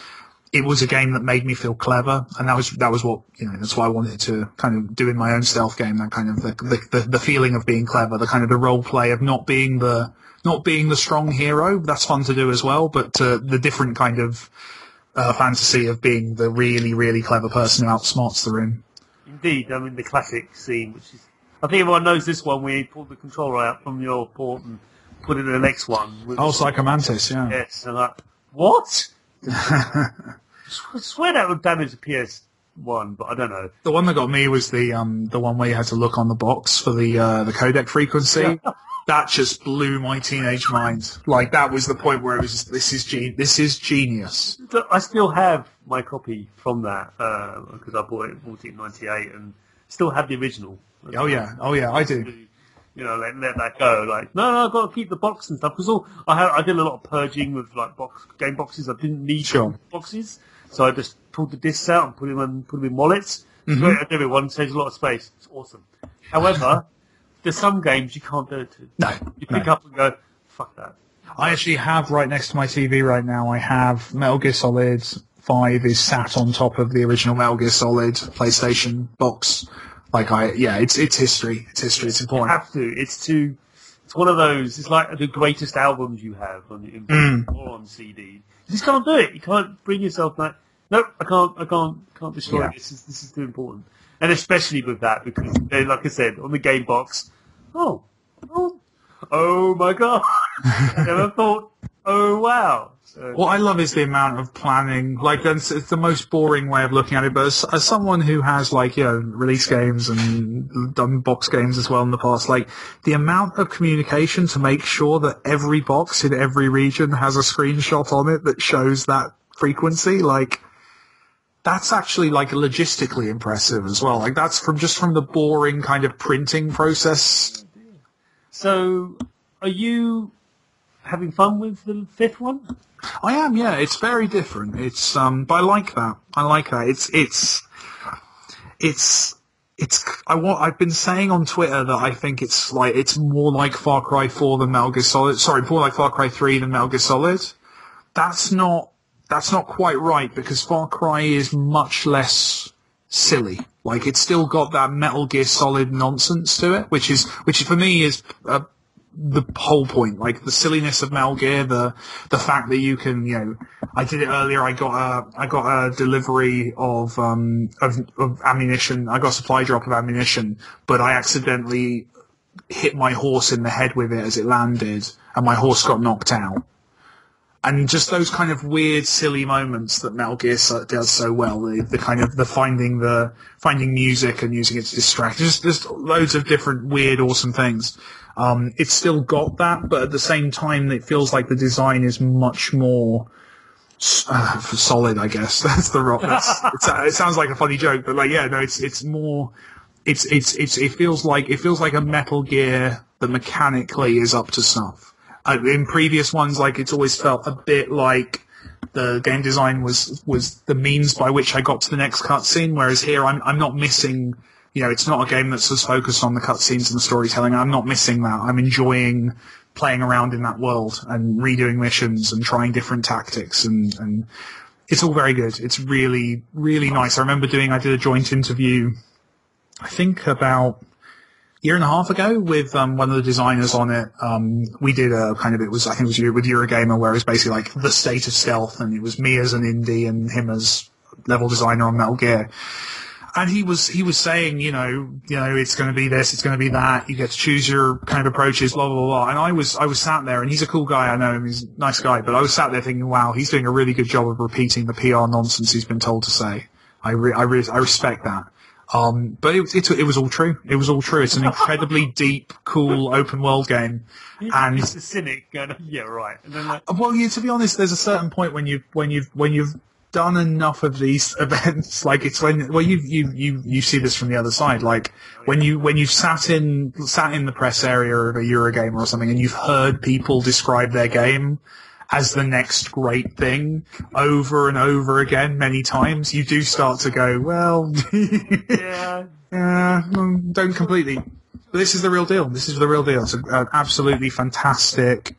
it was a game that made me feel clever, and that was that was what you know that's why I wanted to kind of do in my own stealth game. That kind of the the, the, feeling of being clever, the kind of the role play of not being the not being the strong hero. That's fun to do as well, but uh, the different kind of uh, fantasy of being the really really clever person who outsmarts the room. Indeed, I mean the classic scene, which is I think everyone knows this one where you pull the controller out from your port and put it in the next one. With Oh, Psychomantis, yeah. Yes, and like what? I swear that would damage the PS1, but I don't know. The one that got me was the um the one where you had to look on the box for the uh, the codec frequency. that just blew my teenage mind. Like that was the point where it was just, this is gen- this is genius. I still have my copy from that because I bought it in 1998 and still have the original. Oh yeah, oh yeah, I do. You know, let, let that go. Like, no, no, I've got to keep the box and stuff because all I had, I did a lot of purging with like box game boxes. I didn't need Sure. boxes, so I just pulled the discs out and put them in, put them in wallets. Mm-hmm. Great at everyone saves a lot of space. It's awesome. However, there's some games you can't do it to. No, You pick no. up and go, fuck that. I actually have right next to my TV right now. I have Metal Gear Solid Five is sat on top of the original Metal Gear Solid PlayStation box. Like I, yeah, it's it's history. It's history. It's You important. have to. It's too. It's one of those. It's like the greatest albums you have on in, Mm. or on CD. You just can't do it. You can't bring yourself like, nope, I can't. I can't. Can't destroy Yeah. it. This is this is too important. And especially with that because, eh, like I said, on the game box. Oh, oh, oh my god! I never thought. Oh wow! So, What I love is the amount of planning. Like, that's it's the most boring way of looking at it. But as, as someone who has like you know release games and done box games as well in the past, like the amount of communication to make sure that every box in every region has a screenshot on it that shows that frequency, like. That's actually like logistically impressive as well. Like that's from just from the boring kind of printing process. so, are you having fun with the fifth one? I am, yeah. It's very different. It's um, but I like that. I like that. It's it's it's it's. I want. I've been saying on Twitter that I think it's like it's more like Far Cry Four than Metal Gear Solid. Sorry, more like Far Cry Three than Metal Gear Solid. That's not. That's not quite right because Far Cry is much less silly. Like it's still got that Metal Gear Solid nonsense to it, which is which for me is uh, the whole point. Like the silliness of Metal Gear, the the fact that you can, you know, I did it earlier. I got a I got a delivery of um of, of ammunition. I got a supply drop of ammunition, but I accidentally hit my horse in the head with it as it landed, and my horse got knocked out. And just those kind of weird, silly moments that Metal Gear so- does so well. The, the kind of the finding the finding music and using it to distract. Just just loads of different weird, awesome things. Um, it's still got that, but at the same time, it feels like the design is much more uh, solid. I guess that's the rock. That's, uh, it sounds like a funny joke, but like, yeah, no, it's it's more. It's it's it's it feels like it feels like a Metal Gear that mechanically is up to snuff. Uh, in previous ones, like it's always felt a bit like the game design was was the means by which I got to the next cutscene. Whereas here, I'm I'm not missing. You know, it's not a game that's as focused on the cutscenes and the storytelling. I'm not missing that. I'm enjoying playing around in that world and redoing missions and trying different tactics and and it's all very good. It's really really nice. I remember doing. I did a joint interview. I think about year and a half ago with um, one of the designers on it. Um, we did a kind of it was I think it was with Eurogamer where it was basically like the state of stealth, and it was me as an indie and him as level designer on Metal Gear. And he was he was saying, you know, you know, it's going to be this, it's going to be that. You get to choose your kind of approaches, blah blah blah. And I was I was sat there, and he's a cool guy. I know him, he's a nice guy. But I was sat there thinking, wow, he's doing a really good job of repeating the PR nonsense he's been told to say. I re- I, re- I respect that. Um, but it, it, it was all true. It was all true. It's an incredibly deep, cool, open world game. And it's a cynic going, yeah, right. And then like, well, yeah, to be honest, there's a certain point when you when you've when you've done enough of these events, like it's when well you you you you see this from the other side, like when you when you've sat in sat in the press area of a Eurogamer or something, and you've heard people describe their game as the next great thing over and over again many times, you do start to go, well, yeah, yeah, don't completely. But this is the real deal. This is the real deal. It's an absolutely fantastic,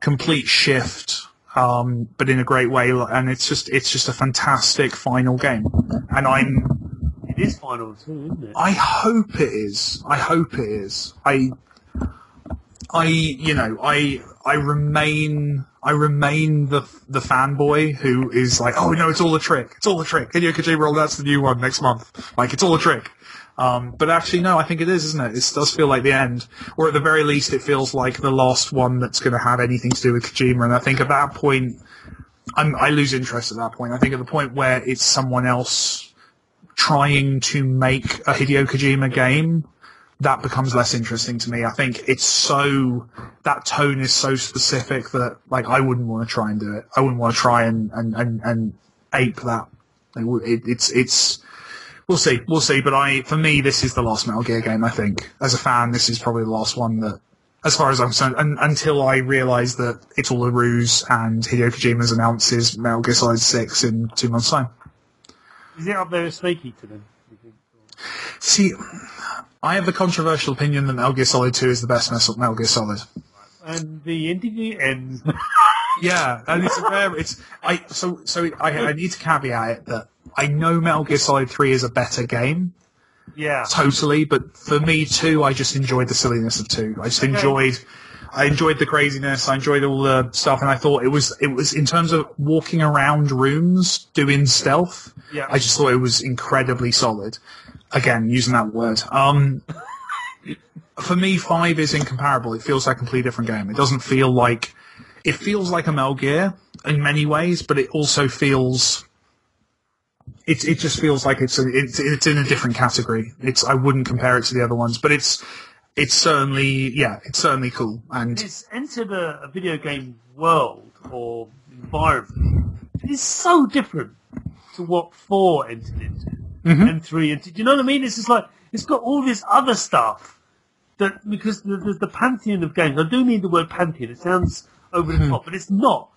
complete shift, um, but in a great way. And it's just, it's just a fantastic final game. And I'm, it is final too, isn't it? I hope it is. I hope it is. I, I, you know, I, I remain, I remain the the fanboy who is like, oh no, it's all a trick. It's all a trick. Hideo Kojima, that's the new one next month. Like, it's all a trick. Um, but actually, no, I think it is, isn't it? It does feel like the end, or at the very least, it feels like the last one that's going to have anything to do with Kojima. And I think at that point, I'm, I lose interest at that point. I think at the point where it's someone else trying to make a Hideo Kojima game, that becomes less interesting to me. I think it's so that tone is so specific that like I wouldn't want to try and do it. I wouldn't want to try and and and, and ape that. It, it's it's we'll see, we'll see. But I for me, this is the last Metal Gear game. I think as a fan, this is probably the last one that. As far as I'm concerned, and, until I realise that it's all a ruse and Hideo Kojima's announces Metal Gear Solid 6 in two months' time. Is it up there as then? you think? See, I have the controversial opinion that Metal Gear Solid 2 is the best Metal Gear Solid. and the interview ends. Yeah, and it's rare. It's I so so I, I need to caveat it that I know Metal Gear Solid Three is a better game, yeah. totally. But for me too, I just enjoyed the silliness of two. I just Okay. enjoyed. I enjoyed the craziness. I enjoyed all the stuff, and I thought it was it was in terms of walking around rooms doing stealth. Yeah. I just thought it was incredibly solid. Again, using that word. Um, for me, five is incomparable. It feels like a completely different game. It doesn't feel like it feels like a Metal Gear in many ways, but it also feels it it just feels like it's a, it's it's in a different category. It's I wouldn't compare it to the other ones, but it's it's certainly yeah, it's certainly cool. And It's entered a, a video game world or environment. It is so different to what four entered into Mm-hmm. and three entered. Do you know what I mean? It's just like it's got all this other stuff that because the, the, the pantheon of games. I do mean the word pantheon. It sounds over the hmm. top, but it's not.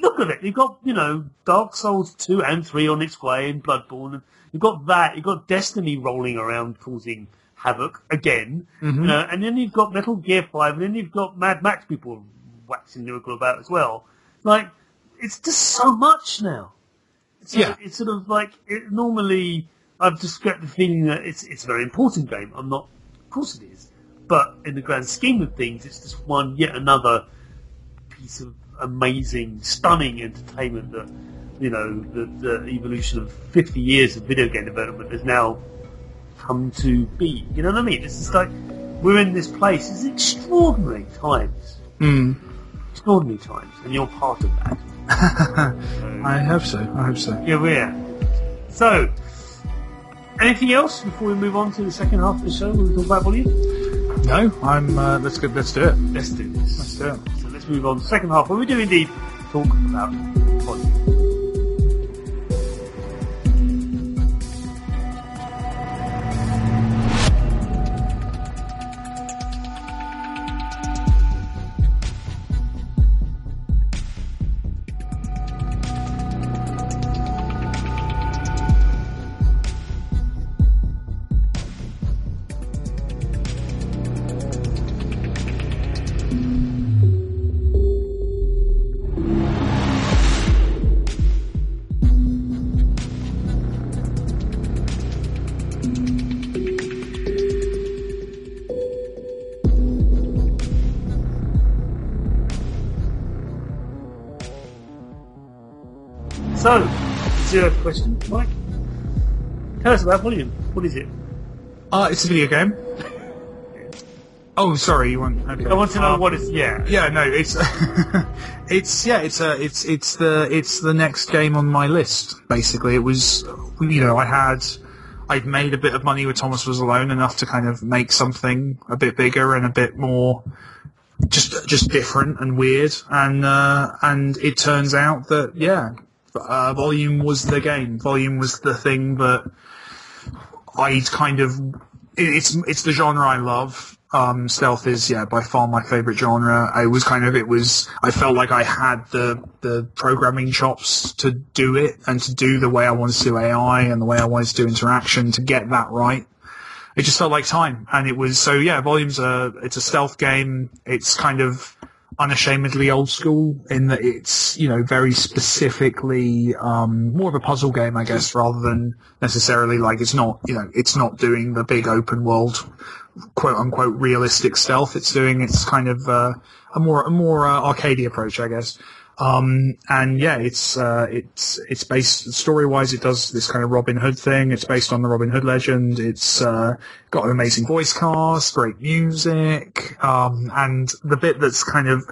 Look at it. You've got you know Dark Souls two and three on its way, and Bloodborne. And you've got that. You've got Destiny rolling around causing havoc again. Mm-hmm. You know, and then you've got Metal Gear five, and then you've got Mad Max people waxing lyrical about as well. Like it's just so much now. It's Yeah. it's sort of like it, normally I've just got the feeling that it's it's a very important game. I'm not, of course it is, but in the grand scheme of things, it's just one yet another piece of amazing, stunning entertainment that you know the, the evolution of 50 years of video game development has now come to be. You know what I mean? It's just like we're in this place. It's extraordinary times. mm, Extraordinary times, and you're part of that. I hope so. I hope so. Yeah, we're. So, anything else before we move on to the second half of the show? We'll talk about volume. No, I'm. Uh, let's go. Let's do it. Let's do this. Let's do it. So let's move on to the second half, where we do indeed talk about volume. So, zero question, Mike. Tell us about volume. What is it? Uh, it's a video game. Oh, sorry, you want? Okay. I want to know Um, what it's. Yeah. Yeah, no, it's it's yeah, it's a it's it's the it's the next game on my list. Basically, it was you know I had I'd made a bit of money with Thomas Was Alone enough to kind of make something a bit bigger and a bit more just just different and weird, and uh, and it turns out that yeah, uh, Volume was the game. Volume was the thing that I'd kind of it- it's it's the genre I love. Um, stealth is yeah by far my favorite genre. I was kind of it was I felt like I had the the programming chops to do it and to do the way I wanted to do AI and the way I wanted to do interaction to get that right. It just felt like time, and it was so yeah. Volume's a it's a stealth game. It's kind of unashamedly old school in that it's you know very specifically um, more of a puzzle game, I guess, rather than necessarily like it's not you know it's not doing the big open world quote unquote realistic stealth. It's doing it's kind of uh, a more a more uh, arcadey approach, I guess. Um, and yeah, it's uh, it's it's based story wise. It does this kind of Robin Hood thing. It's based on the Robin Hood legend. It's uh, got an amazing voice cast, great music, um, and the bit that's kind of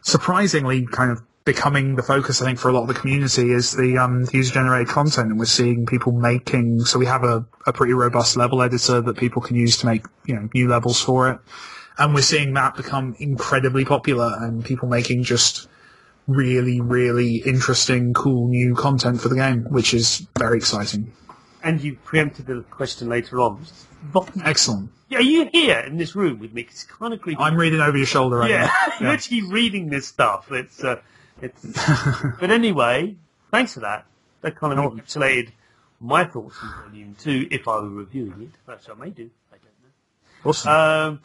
surprisingly kind of becoming the focus, I think, for a lot of the community is the um, user-generated content, and we're seeing people making. So we have a, a pretty robust level editor that people can use to make you know new levels for it, and we're seeing that become incredibly popular, and people making just really, really interesting, cool new content for the game, which is very exciting. And you preempted the question later on. But, Excellent. are you here in this room with me? it's kind of creepy. I'm reading over your shoulder right yeah, now. you're actually reading this stuff. It's, uh, it's. but anyway, thanks for that. That kind of No. encapsulated my thoughts on Volume too, if I were reviewing it, which I may do. I don't know. Awesome.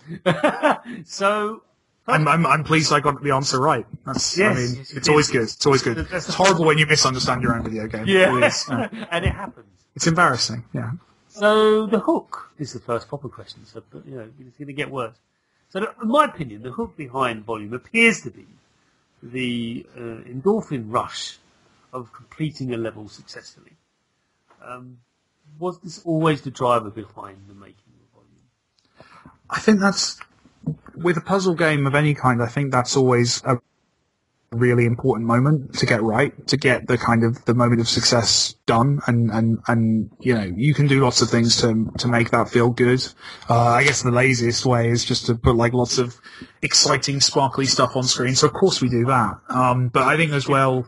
Um, so, I'm, I'm, I'm pleased I got the answer right. That's, Yes, I mean, yes, it's always good. It's always good. It's horrible when you misunderstand your own video game. It really is. Yeah. and it happens. It's embarrassing. Yeah. So the hook is the first proper question. So, you know, it's going to get worse. So, in my opinion, the hook behind volume appears to be the uh, endorphin rush of completing a level successfully. Um, was this always the driver behind the making of volume? I think that's with a puzzle game of any kind. I think that's always a really important moment to get right, to get the kind of the moment of success done, and and and you know you can do lots of things to to make that feel good. Uh, I guess the laziest way is just to put like lots of exciting, sparkly stuff on screen. So of course we do that. Um, but I think as well.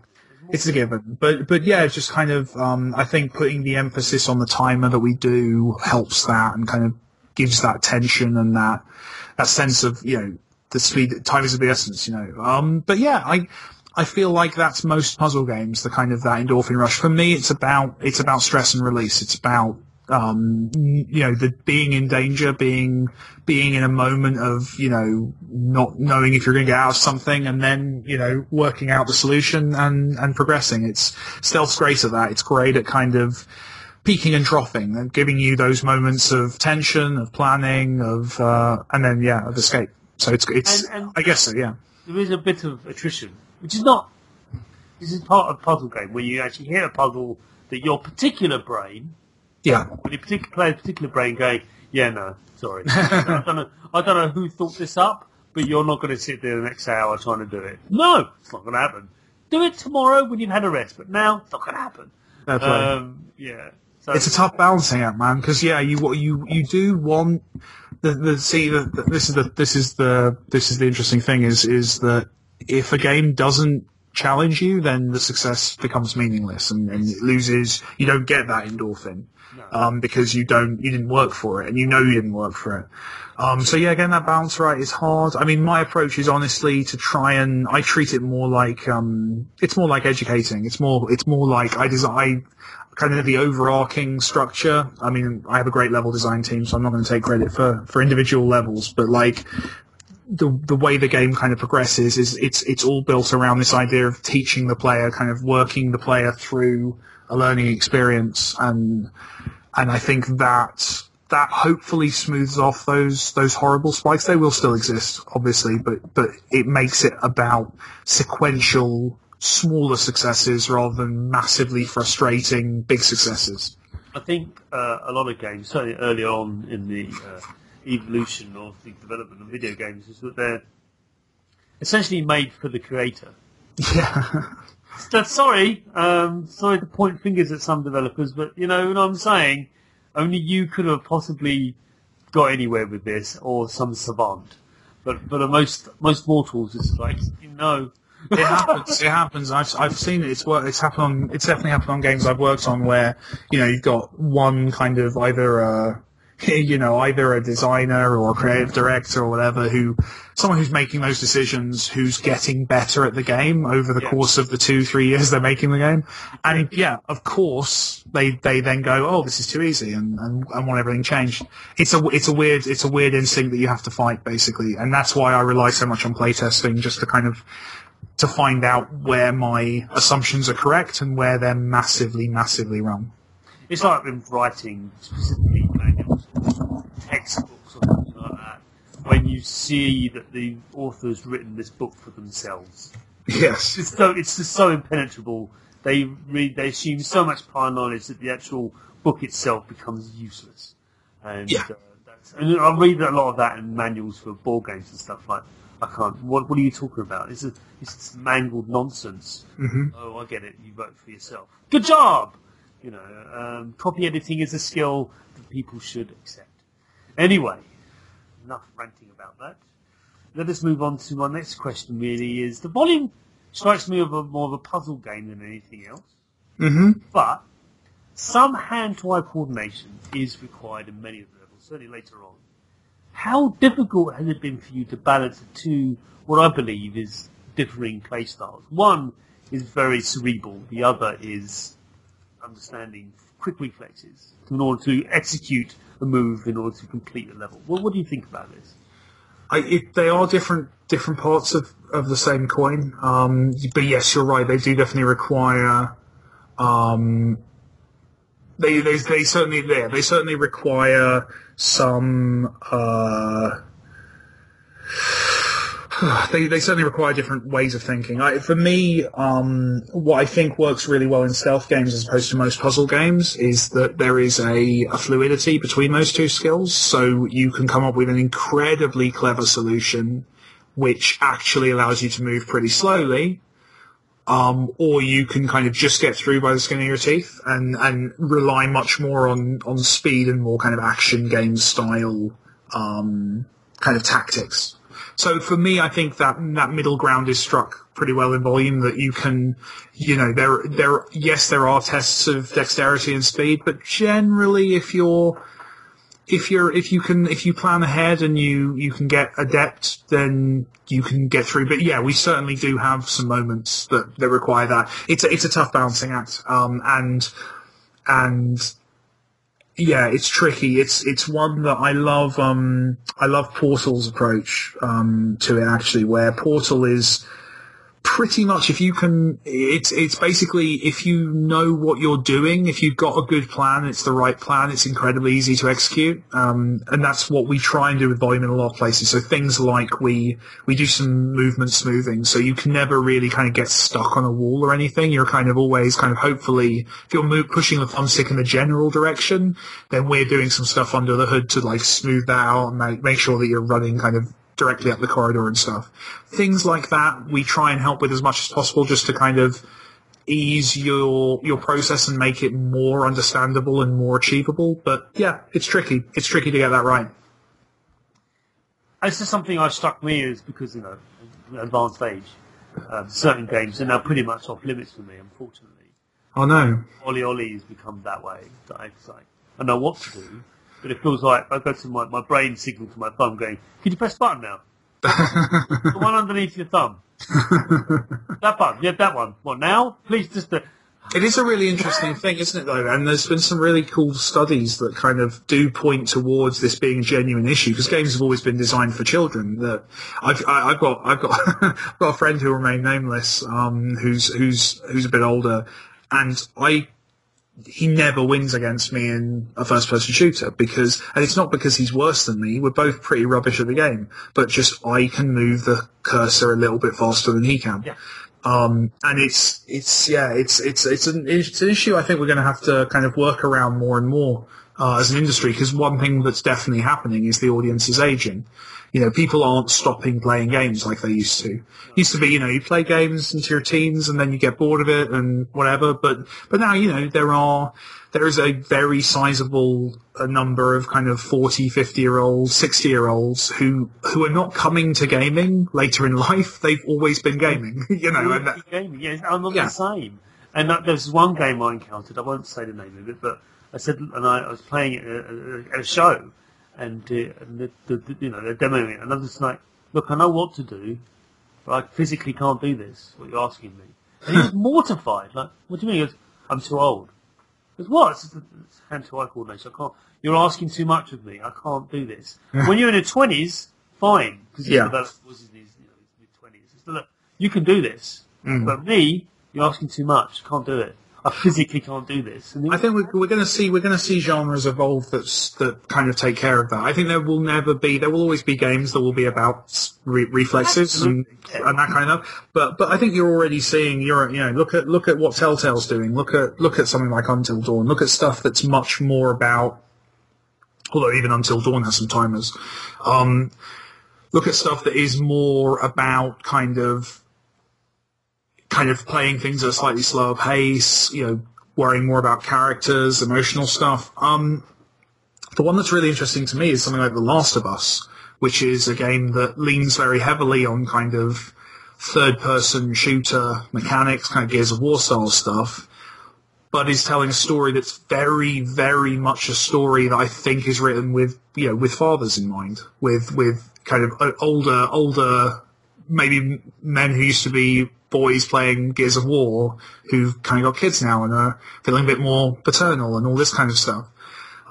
It's a given, but but yeah, it's just kind of um, I think putting the emphasis on the timer that we do helps that and kind of gives that tension and that that sense of you know the speed time is of the essence you know. Um but yeah i i feel like that's most puzzle games the kind of that endorphin rush. For me it's about it's about stress and release. It's about um you know the being in danger being being in a moment of you know not knowing if you're going to get out of something and then you know working out the solution and and progressing. It's stealth's great at that. It's great at kind of peaking and troughing and giving you those moments of tension, of planning, of uh, and then yeah, of escape. So it's it's And- and- I guess so, yeah. There is a bit of attrition, which is not. This is part of a puzzle game where you actually hit a puzzle that your particular brain Yeah. when you particular play a particular brain going, yeah, no, sorry, I don't know, I don't know who thought this up, but you're not going to sit there the next hour trying to do it. No, it's not going to happen. Do it tomorrow when you've had a rest, but now it's not going to happen. That's right. Um, yeah, so It's a tough balancing act, man. Because yeah, you what you you do want the the see the, the, this is the this is the this is the interesting thing is is that if a game doesn't challenge you, then the success becomes meaningless and, and it loses. You don't get that endorphin um, because you don't you didn't work for it and you know you didn't work for it. Um, so yeah, getting that balance right is hard. I mean, my approach is honestly to try and I treat it more like um, it's more like educating. It's more it's more like I design kind of the overarching structure. I mean, I have a great level design team, so I'm not going to take credit for for individual levels, but like the the way the game kind of progresses is it's it's all built around this idea of teaching the player, kind of working the player through a learning experience, and and I think that that hopefully smooths off those those horrible spikes. They will still exist, obviously, but but it makes it about sequential smaller successes rather than massively frustrating big successes. I think uh, a lot of games, certainly early on in the uh, evolution of the development of video games, is that they're essentially made for the creator. Yeah. So, sorry, um, sorry to point fingers at some developers, but you know what I'm saying. Only you could have possibly got anywhere with this, or some savant. But but most most mortals, it's like you know. It happens. It happens. I've I've seen it. It's worked. It's happened on. It's definitely happened on games I've worked on where you know you've got one kind of either a you know either a designer or a creative director or whatever who someone who's making those decisions who's getting better at the game over the Yeah. course of the two three years they're making the game and yeah of course they they then go oh this is too easy and and, and want everything changed it's a it's a weird it's a weird instinct that you have to fight basically and that's why I rely so much on playtesting just to kind of to find out where my assumptions are correct and where they're massively, massively wrong. It's like them writing specifically manuals, textbooks, or something like that. When you see that the author's written this book for themselves, Yes. it's so it's just so impenetrable. They read, they assume so much prior knowledge that the actual book itself becomes useless. And Yeah. uh, that's, and I read a lot of that in manuals for board games and stuff like. I can't. What What are you talking about? It's a, it's this mangled nonsense. hmm Oh, I get it. You vote for yourself. Good job. You know, um, copy editing is a skill that people should accept. Anyway, enough ranting about that. Let us move on to my next question. Really, is the volume strikes me of a, more of a puzzle game than anything else, hmm but some hand-to-eye coordination is required in many of the levels. Certainly later on. How difficult has it been for you to balance the two, what I believe is differing play styles? One is very cerebral, the other is understanding quick reflexes in order to execute a move in order to complete a level. Well, what do you think about this? I, it, they are different different parts of, of the same coin. Um, but yes, you're right. They do definitely require. Um, they, they they certainly there. They certainly require some. Uh, they, they certainly require different ways of thinking. I, for me, um, what I think works really well in stealth games as opposed to most puzzle games is that there is a, a fluidity between those two skills. So you can come up with an incredibly clever solution which actually allows you to move pretty slowly. Um, or you can kind of just get through by the skin of your teeth and, and rely much more on, on speed and more kind of action game style um, kind of tactics. So for me, I think that that middle ground is struck pretty well in volume. That you can, you know, there there yes, there are tests of dexterity and speed, but generally, if you're if you're if you can if you plan ahead and you you can get adept, then you can get through. But yeah, we certainly do have some moments that that require that. It's a, it's a tough balancing act, um, and and yeah, it's tricky. It's it's one that I love. Um, I love Portal's approach um, to it actually, where Portal is pretty much if you can. It's it's basically if you know what you're doing, if you've got a good plan, it's the right plan. It's incredibly easy to execute, um, and that's what we try and do with volume in a lot of places. So things like we we do some movement smoothing, so you can never really kind of get stuck on a wall or anything. You're kind of always kind of hopefully if you're move, pushing the thumbstick in the general direction, then we're doing some stuff under the hood to like smooth that out and make, make sure that you're running kind of directly up the corridor and stuff. Things like that we try and help with as much as possible just to kind of ease your your process and make it more understandable and more achievable. But yeah, it's tricky. It's tricky to get that right. This is something I struck me as because, you know, advanced age, um, certain games are now pretty much off limits for me, unfortunately. Oh no. OlliOlli has become that way. That I, like, I know what to do, but it feels like I go to my, my brain signal to my thumb going, can you press the button now? the one underneath your thumb. that button, yeah, that one. What now? Please just. Uh, It is a really interesting thing, isn't it, though? And there's been some really cool studies that kind of do point towards this being a genuine issue because games have always been designed for children. That I've, I- I've got, I've got, I've got a friend who will remain nameless, um, who's who's who's a bit older, and I. He never wins against me in a first-person shooter because, and it's not because he's worse than me. We're both pretty rubbish at the game, but just I can move the cursor a little bit faster than he can. Yeah. Um, and it's it's yeah it's it's it's an it's an issue I think we're going to have to kind of work around more and more uh, as an industry because one thing that's definitely happening is the audience is aging. You know, people aren't stopping playing games like they used to. Used to be, you know, you play games into your teens and then you get bored of it and whatever. But but now, you know, there are there is a very sizable uh, number of kind of 40, 50 year olds, 60 year olds who who are not coming to gaming later in life. They've always been gaming, you know. And that, gaming, yeah, I'm not Yeah. the same. And that, there's one game I encountered. I won't say the name of it, but I said, and I, I was playing it at a, at a show, and, uh, and the, the, the, you know they're demoing it, and I'm just like, look, I know what to do, but I physically can't do this. What you're asking me? And he was mortified. Like, what do you mean? He goes, I'm too old. He goes, what? It's, it's hand-to-eye coordination. I can't. You're asking too much of me. I can't do this. when you're in your twenties, fine, because Yeah. developed was in his you know, his mid twenties. Look, you can do this, Mm. but me, you're asking too much. Can't do it. I physically can't do this. I think we're, we're going to see we're going to see genres evolve that's that kind of take care of that. I think there will never be there will always be games that will be about re- reflexes and, and that kind of. But but I think you're already seeing you're you know look at look at what Telltale's doing. Look at look at something like Until Dawn. Look at stuff that's much more about. Although even Until Dawn has some timers. Um, look at stuff that is more about kind of kind of playing things at a slightly slower pace, you know, worrying more about characters, emotional stuff. Um, the one that's really interesting to me is something like The Last of Us, which is a game that leans very heavily on kind of third person shooter mechanics, kind of Gears of War style stuff, but is telling a story that's very, very much a story that I think is written with, you know, with fathers in mind, with, with kind of older, older, maybe men who used to be boys playing Gears of War who've kind of got kids now and are feeling a bit more paternal and all this kind of stuff.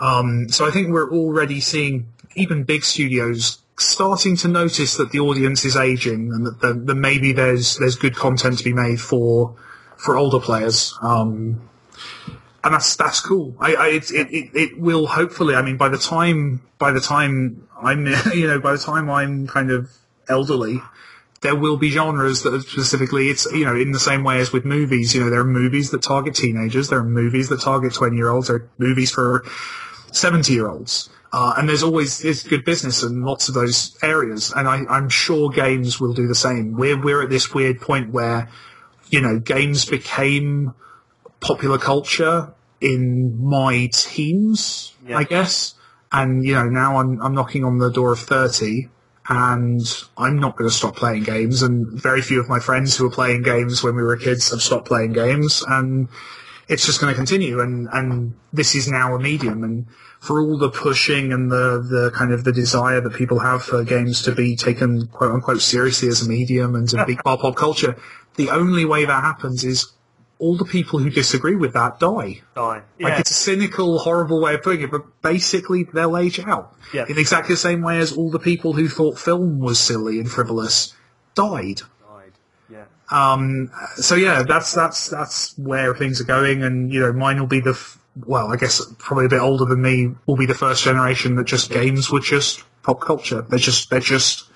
Um, so I think we're already seeing even big studios starting to notice that the audience is aging and that, that, maybe there's there's good content to be made for for older players. Um, and that's that's cool. I, I it, it, it it will hopefully. I mean, by the time by the time I'm you know by the time I'm kind of elderly, there will be genres that are specifically it's you know in the same way as with movies. You know, there are movies that target teenagers. There are movies that target twenty year olds. There are movies for seventy year olds. Uh, and there's always there's good business in lots of those areas, and I, I'm sure games will do the same. We're we're at this weird point where, you know, games became popular culture in my teens, Yeah. I guess. And you know, now I'm I'm knocking on the door of thirty, and I'm not going to stop playing games. And very few of my friends who were playing games when we were kids have stopped playing games, and it's just going to continue. And and this is now a medium, and for all the pushing and the the kind of the desire that people have for games to be taken quote unquote seriously as a medium and to be part of pop culture, the only way that happens is all the people who disagree with that die. Die. Like Yeah. it's a cynical, horrible way of putting it, but basically they'll age out. Yeah. In exactly the same way as all the people who thought film was silly and frivolous died. Died. Yeah. Um, so yeah, that's that's that's where things are going, and you know, mine will be the f- well, I guess probably a bit older than me will be the first generation that just games were just pop culture. They're just they're just.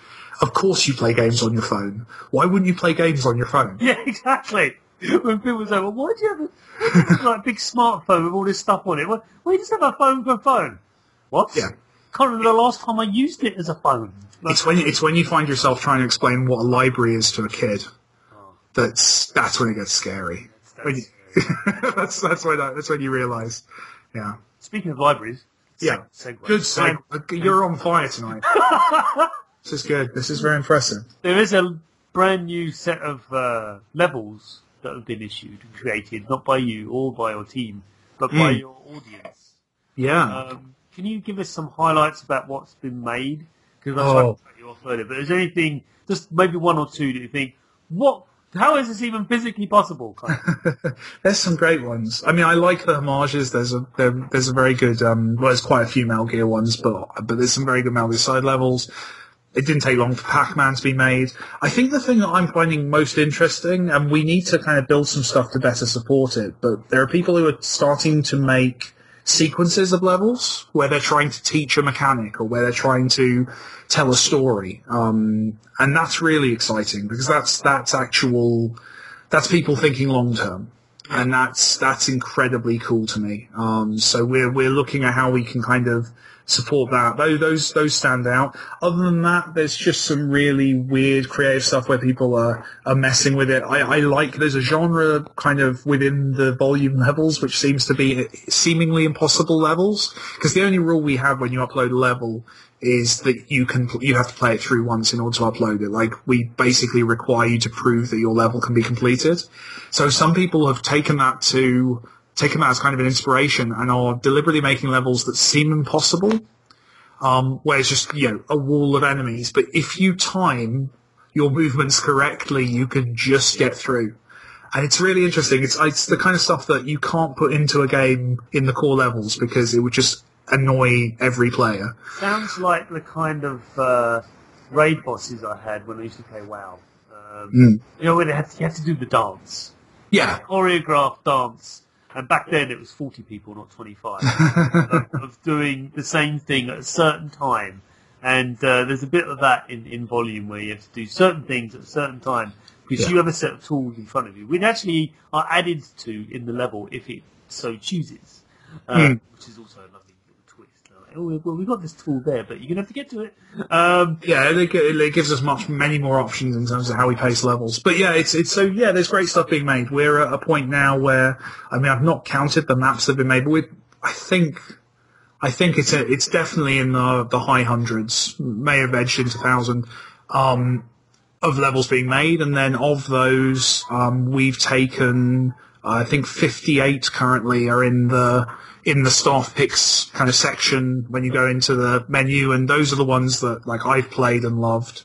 Of course, you play games on your phone. Why wouldn't you play games on your phone? Yeah, exactly. When people say, well, why do you have a like, big smartphone with all this stuff on it? Why, why you just have a phone for a phone? What? Yeah. Can't remember the last time I used it as a phone. Like, It's when you, it's when you find yourself trying to explain what a library is to a kid. That's that's when it gets scary. When you, that's that's when I, that's when you realise. Yeah. Speaking of libraries. Yeah. Segue. Good seg. You're on fire tonight. this is good. This is very impressive. There is a brand new set of uh, levels that have been issued and created, not by you or by your team, but by Hmm. your audience. Yeah. Um, can you give us some highlights about what's been made? Because I Oh. to cut you off earlier, but is there anything, just maybe one or two that you think, what? How is this even physically possible? Kind of. There's some great ones. I mean, I like the homages. There's a there, there's a very good. Um, well, there's quite a few Metal Gear ones, but but there's some very good Metal Gear side levels. It didn't take long for Pac-Man to be made. I think the thing that I'm finding most interesting, and we need to kind of build some stuff to better support it, but there are people who are starting to make sequences of levels where they're trying to teach a mechanic or where they're trying to tell a story. Um, and that's really exciting because that's, that's actual, that's people thinking long term. And that's, that's incredibly cool to me. Um, so we're, we're looking at how we can kind of support that. Those, those, those stand out. Other than that, there's just some really weird creative stuff where people are, are messing with it. I, I like, there's a genre kind of within the volume levels, which seems to be seemingly impossible levels. Because the only rule we have when you upload a level is that you can, you have to play it through once in order to upload it. Like, we basically require you to prove that your level can be completed. So some people have taken that to, taken out as kind of an inspiration and are deliberately making levels that seem impossible um, where it's just you know a wall of enemies. But if you time your movements correctly, you can just get through. And it's really interesting. It's it's the kind of stuff that you can't put into a game in the core levels because it would just annoy every player. Sounds like the kind of uh, raid bosses I had when I used to play WoW. Um, Mm. You know, when they had to, you had to do the dance. Yeah, choreographed dance. And back then it was 40 people, not 25, of, of doing the same thing at a certain time. And uh, there's a bit of that in, in volume where you have to do certain things at a certain time because Yeah. you have a set of tools in front of you, which actually are added to in the level if it so chooses, uh, Mm. which is also a lovely little twist. Like, oh, well, we've got this tool there, but you're going to have to get to it. Um, yeah, it, it gives us much many more options in terms of how we pace levels. But yeah, it's it's so yeah, there's great stuff being made. We're at a point now where I mean I've not counted the maps that have been made, but we I think I think it's a, it's definitely in the the high hundreds, may have edged into thousand. Um, of levels being made, and then of those, um, we've taken, I think, 58 currently are in the in the staff picks kind of section when you go into the menu, and those are the ones that like I've played and loved,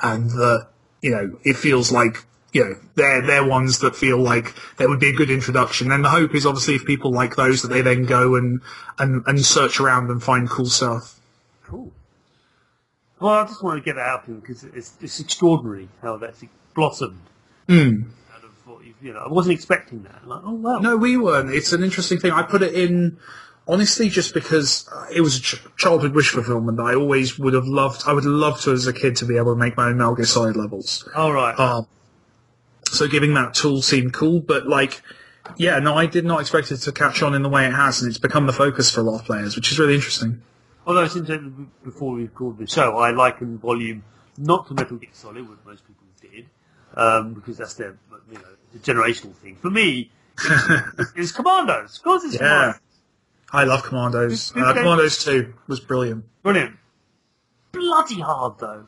and that you know it feels like you know they're they're ones that feel like there would be a good introduction. And the hope is obviously if people like those that they then go and and and search around and find cool stuff. Cool. Well, I just want to get that out because it's, it's extraordinary how that's blossomed. Mm. Out of what you, know, I wasn't expecting that. Like, oh wow. No, we weren't. It's an interesting thing. I put it in honestly just because it was a ch- childhood wish fulfillment. I always would have loved. I would have loved to, as a kid, to be able to make my own Metal Gear Solid levels. All right. Um, so giving that tool seemed cool, but like, yeah, no, I did not expect it to catch on in the way it has, and it's become the focus for a lot of players, which is really interesting. Although since before we recorded the show, I likened Volume not to Metal Gear Solid, what most people did, um, because that's their you know the generational thing. For me, it's, it's Commandos. Of course, it's Yeah. Commandos. I love Commandos. Uh, Commandos 2 was brilliant. Brilliant. Bloody hard though.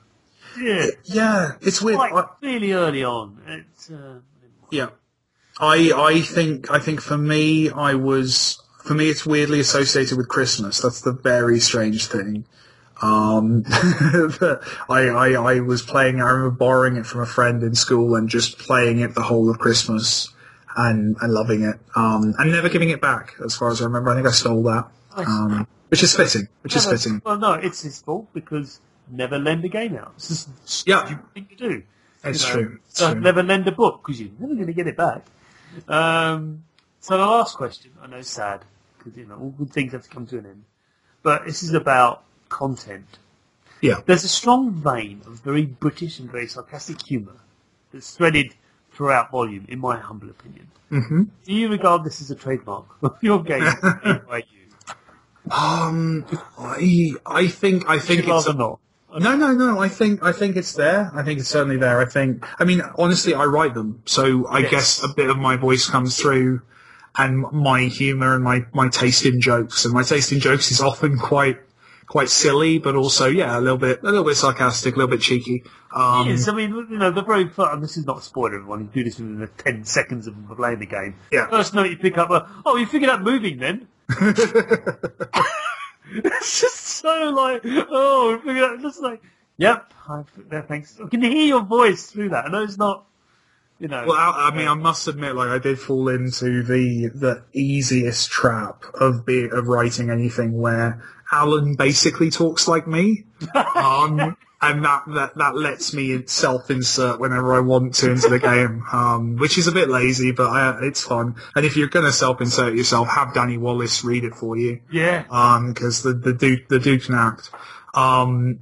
Yeah. Yeah, it's weird. I- really early on. It's uh, Yeah, I I think I think for me I was for me it's weirdly associated with Christmas. That's the very strange thing. Um, I, I I was playing. I remember borrowing it from a friend in school and just playing it the whole of Christmas and and loving it. Um, and never giving it back, as far as I remember. I think I stole that. Um, which is fitting. Which is fitting. Well, no, it's his fault because never lend a game out. It's just Yeah. you thing to do. It's you know. true. It's So true. never lend a book because you're never going to get it back. Um, so the last question, I know, is sad because you know all good things have to come to an end, but this is about content. Yeah. There's a strong vein of very British and very sarcastic humour that's threaded throughout volume, in my humble opinion. hmm Do you regard this as a trademark of your game by you? Um, I I think I think it's rather not. No, no, no. I think I think it's there. I think it's certainly there. I think. I mean, honestly, I write them, so I Yes. guess a bit of my voice comes through, and my humour and my my taste in jokes. And my taste in jokes is often quite quite silly, but also yeah, a little bit a little bit sarcastic, a little bit cheeky. Um, Yes, I mean, you know, the very first, and this is not a spoiler, everyone, you do this within the 10 seconds of playing the game. Yeah. First note you pick up, uh, oh, you figured out moving then? it's just so like, oh, figured out, just like, yep, I, yeah, thanks. I can hear your voice through that. I know it's not, you know. Well, I, I mean, I must admit, like I did fall into the the easiest trap of be of writing anything where Alan basically talks like me, um, and that, that that lets me self insert whenever I want to into the game, um, which is a bit lazy, but I, it's fun. And if you're gonna self insert yourself, have Danny Wallace read it for you, yeah. because the the dude the dude can act. Um,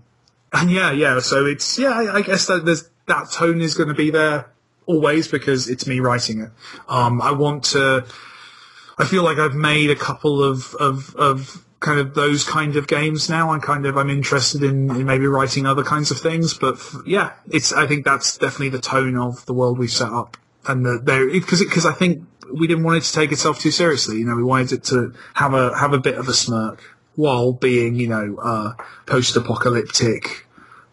and yeah, yeah. So it's yeah. I, I guess that there's that tone is going to be there always because it's me writing it. Um, I want to. I feel like I've made a couple of of of kind of those kind of games now. I'm kind of I'm interested in, in maybe writing other kinds of things. But f- yeah, it's I think that's definitely the tone of the world we've set up, and the, there because because I think we didn't want it to take itself too seriously. You know, we wanted it to have a have a bit of a smirk while being you know uh, post-apocalyptic.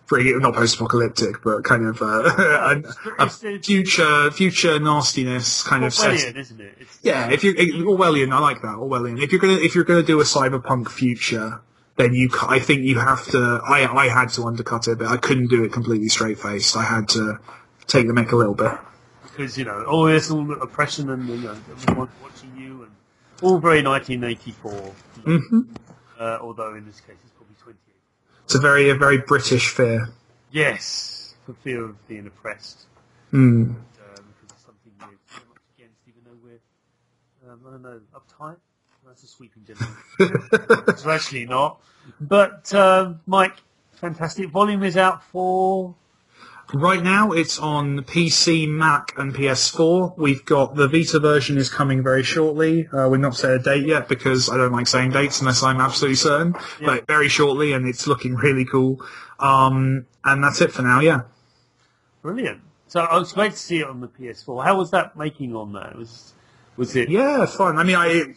Bring not post-apocalyptic, but kind of uh, a, a future future nastiness kind of set. Orwellian, isn't it? It's, Yeah, if you Orwellian, I like that Orwellian. If you're gonna if you're gonna do a cyberpunk future, then you I think you have to. I I had to undercut it, but I couldn't do it completely straight faced. I had to take the mick a little bit. because you know, oh, there's all the oppression and you know, everyone watching you and all very 1984. hmm Uh, although in this case it's probably 28. It's a very a very British fear. Yes, for fear of being oppressed, Mm. uh, because it's something we're very much against, even though we're, um, I don't know, uptight. That's a sweeping general. it's actually not. But um, Mike, fantastic volume is out for. Right now, it's on PC, Mac, and PS4. We've got the Vita version is coming very shortly. Uh, we're not set a date yet because I don't like saying dates unless I'm absolutely certain. Yeah. But very shortly, and it's looking really cool. Um, and that's it for now. Yeah. Brilliant. So I was great to see it on the PS4. How was that making on that? Was was it? Yeah, fun. I mean, I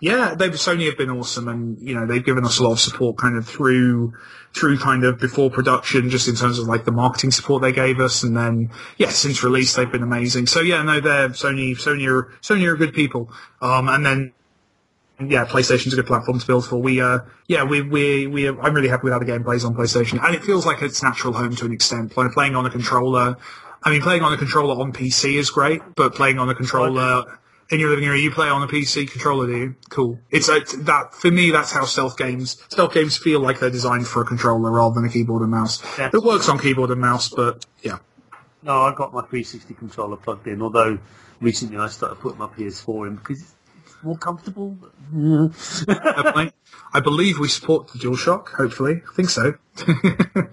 yeah, they've Sony have been awesome, and you know they've given us a lot of support, kind of through through kind of before production, just in terms of like the marketing support they gave us, and then yeah, since release they've been amazing. So yeah, no, they're Sony. Sony are Sony are good people. Um, and then yeah, PlayStation's a good platform to build for. We uh yeah, we we we I'm really happy with how the game plays on PlayStation, and it feels like its natural home to an extent. Like playing on a controller. I mean, playing on a controller on PC is great, but playing on a controller In your living area, you play on a PC controller, do you? Cool. It's a, that for me. That's how stealth games stealth games feel like they're designed for a controller rather than a keyboard and mouse. Yeah. It works on keyboard and mouse, but yeah. No, I got my 360 controller plugged in. Although recently I started putting my PS4 in because it's more comfortable. I, I believe we support the DualShock. Hopefully, I think so.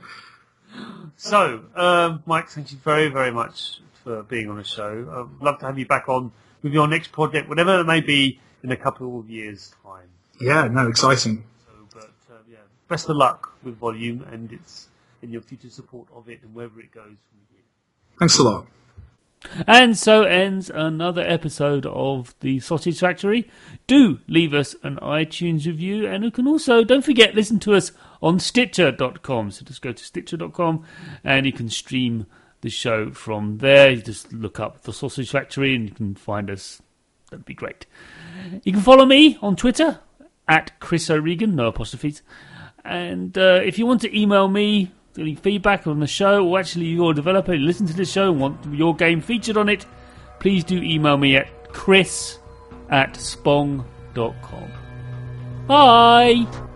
So, um, Mike, thank you very, very much for being on the show. I'd love to have you back on with your next project, whatever it may be, in a couple of years' time. yeah, no, exciting. So, but uh, yeah, best of luck with Volume and its in your future support of it and wherever it goes from here. Thanks a lot. And so ends another episode of the Sausage Factory. Do leave us an iTunes review, and you can also, don't forget, listen to us on Stitcher.com. So just go to Stitcher.com and you can stream the show from there. You just look up the Sausage Factory and you can find us. That'd be great. You can follow me on Twitter at Chris O'Regan, no apostrophes. And uh, if you want to email me any feedback on the show, or actually you're a developer, you listen to the show and want your game featured on it, please do email me at chris at spong.com. Bye!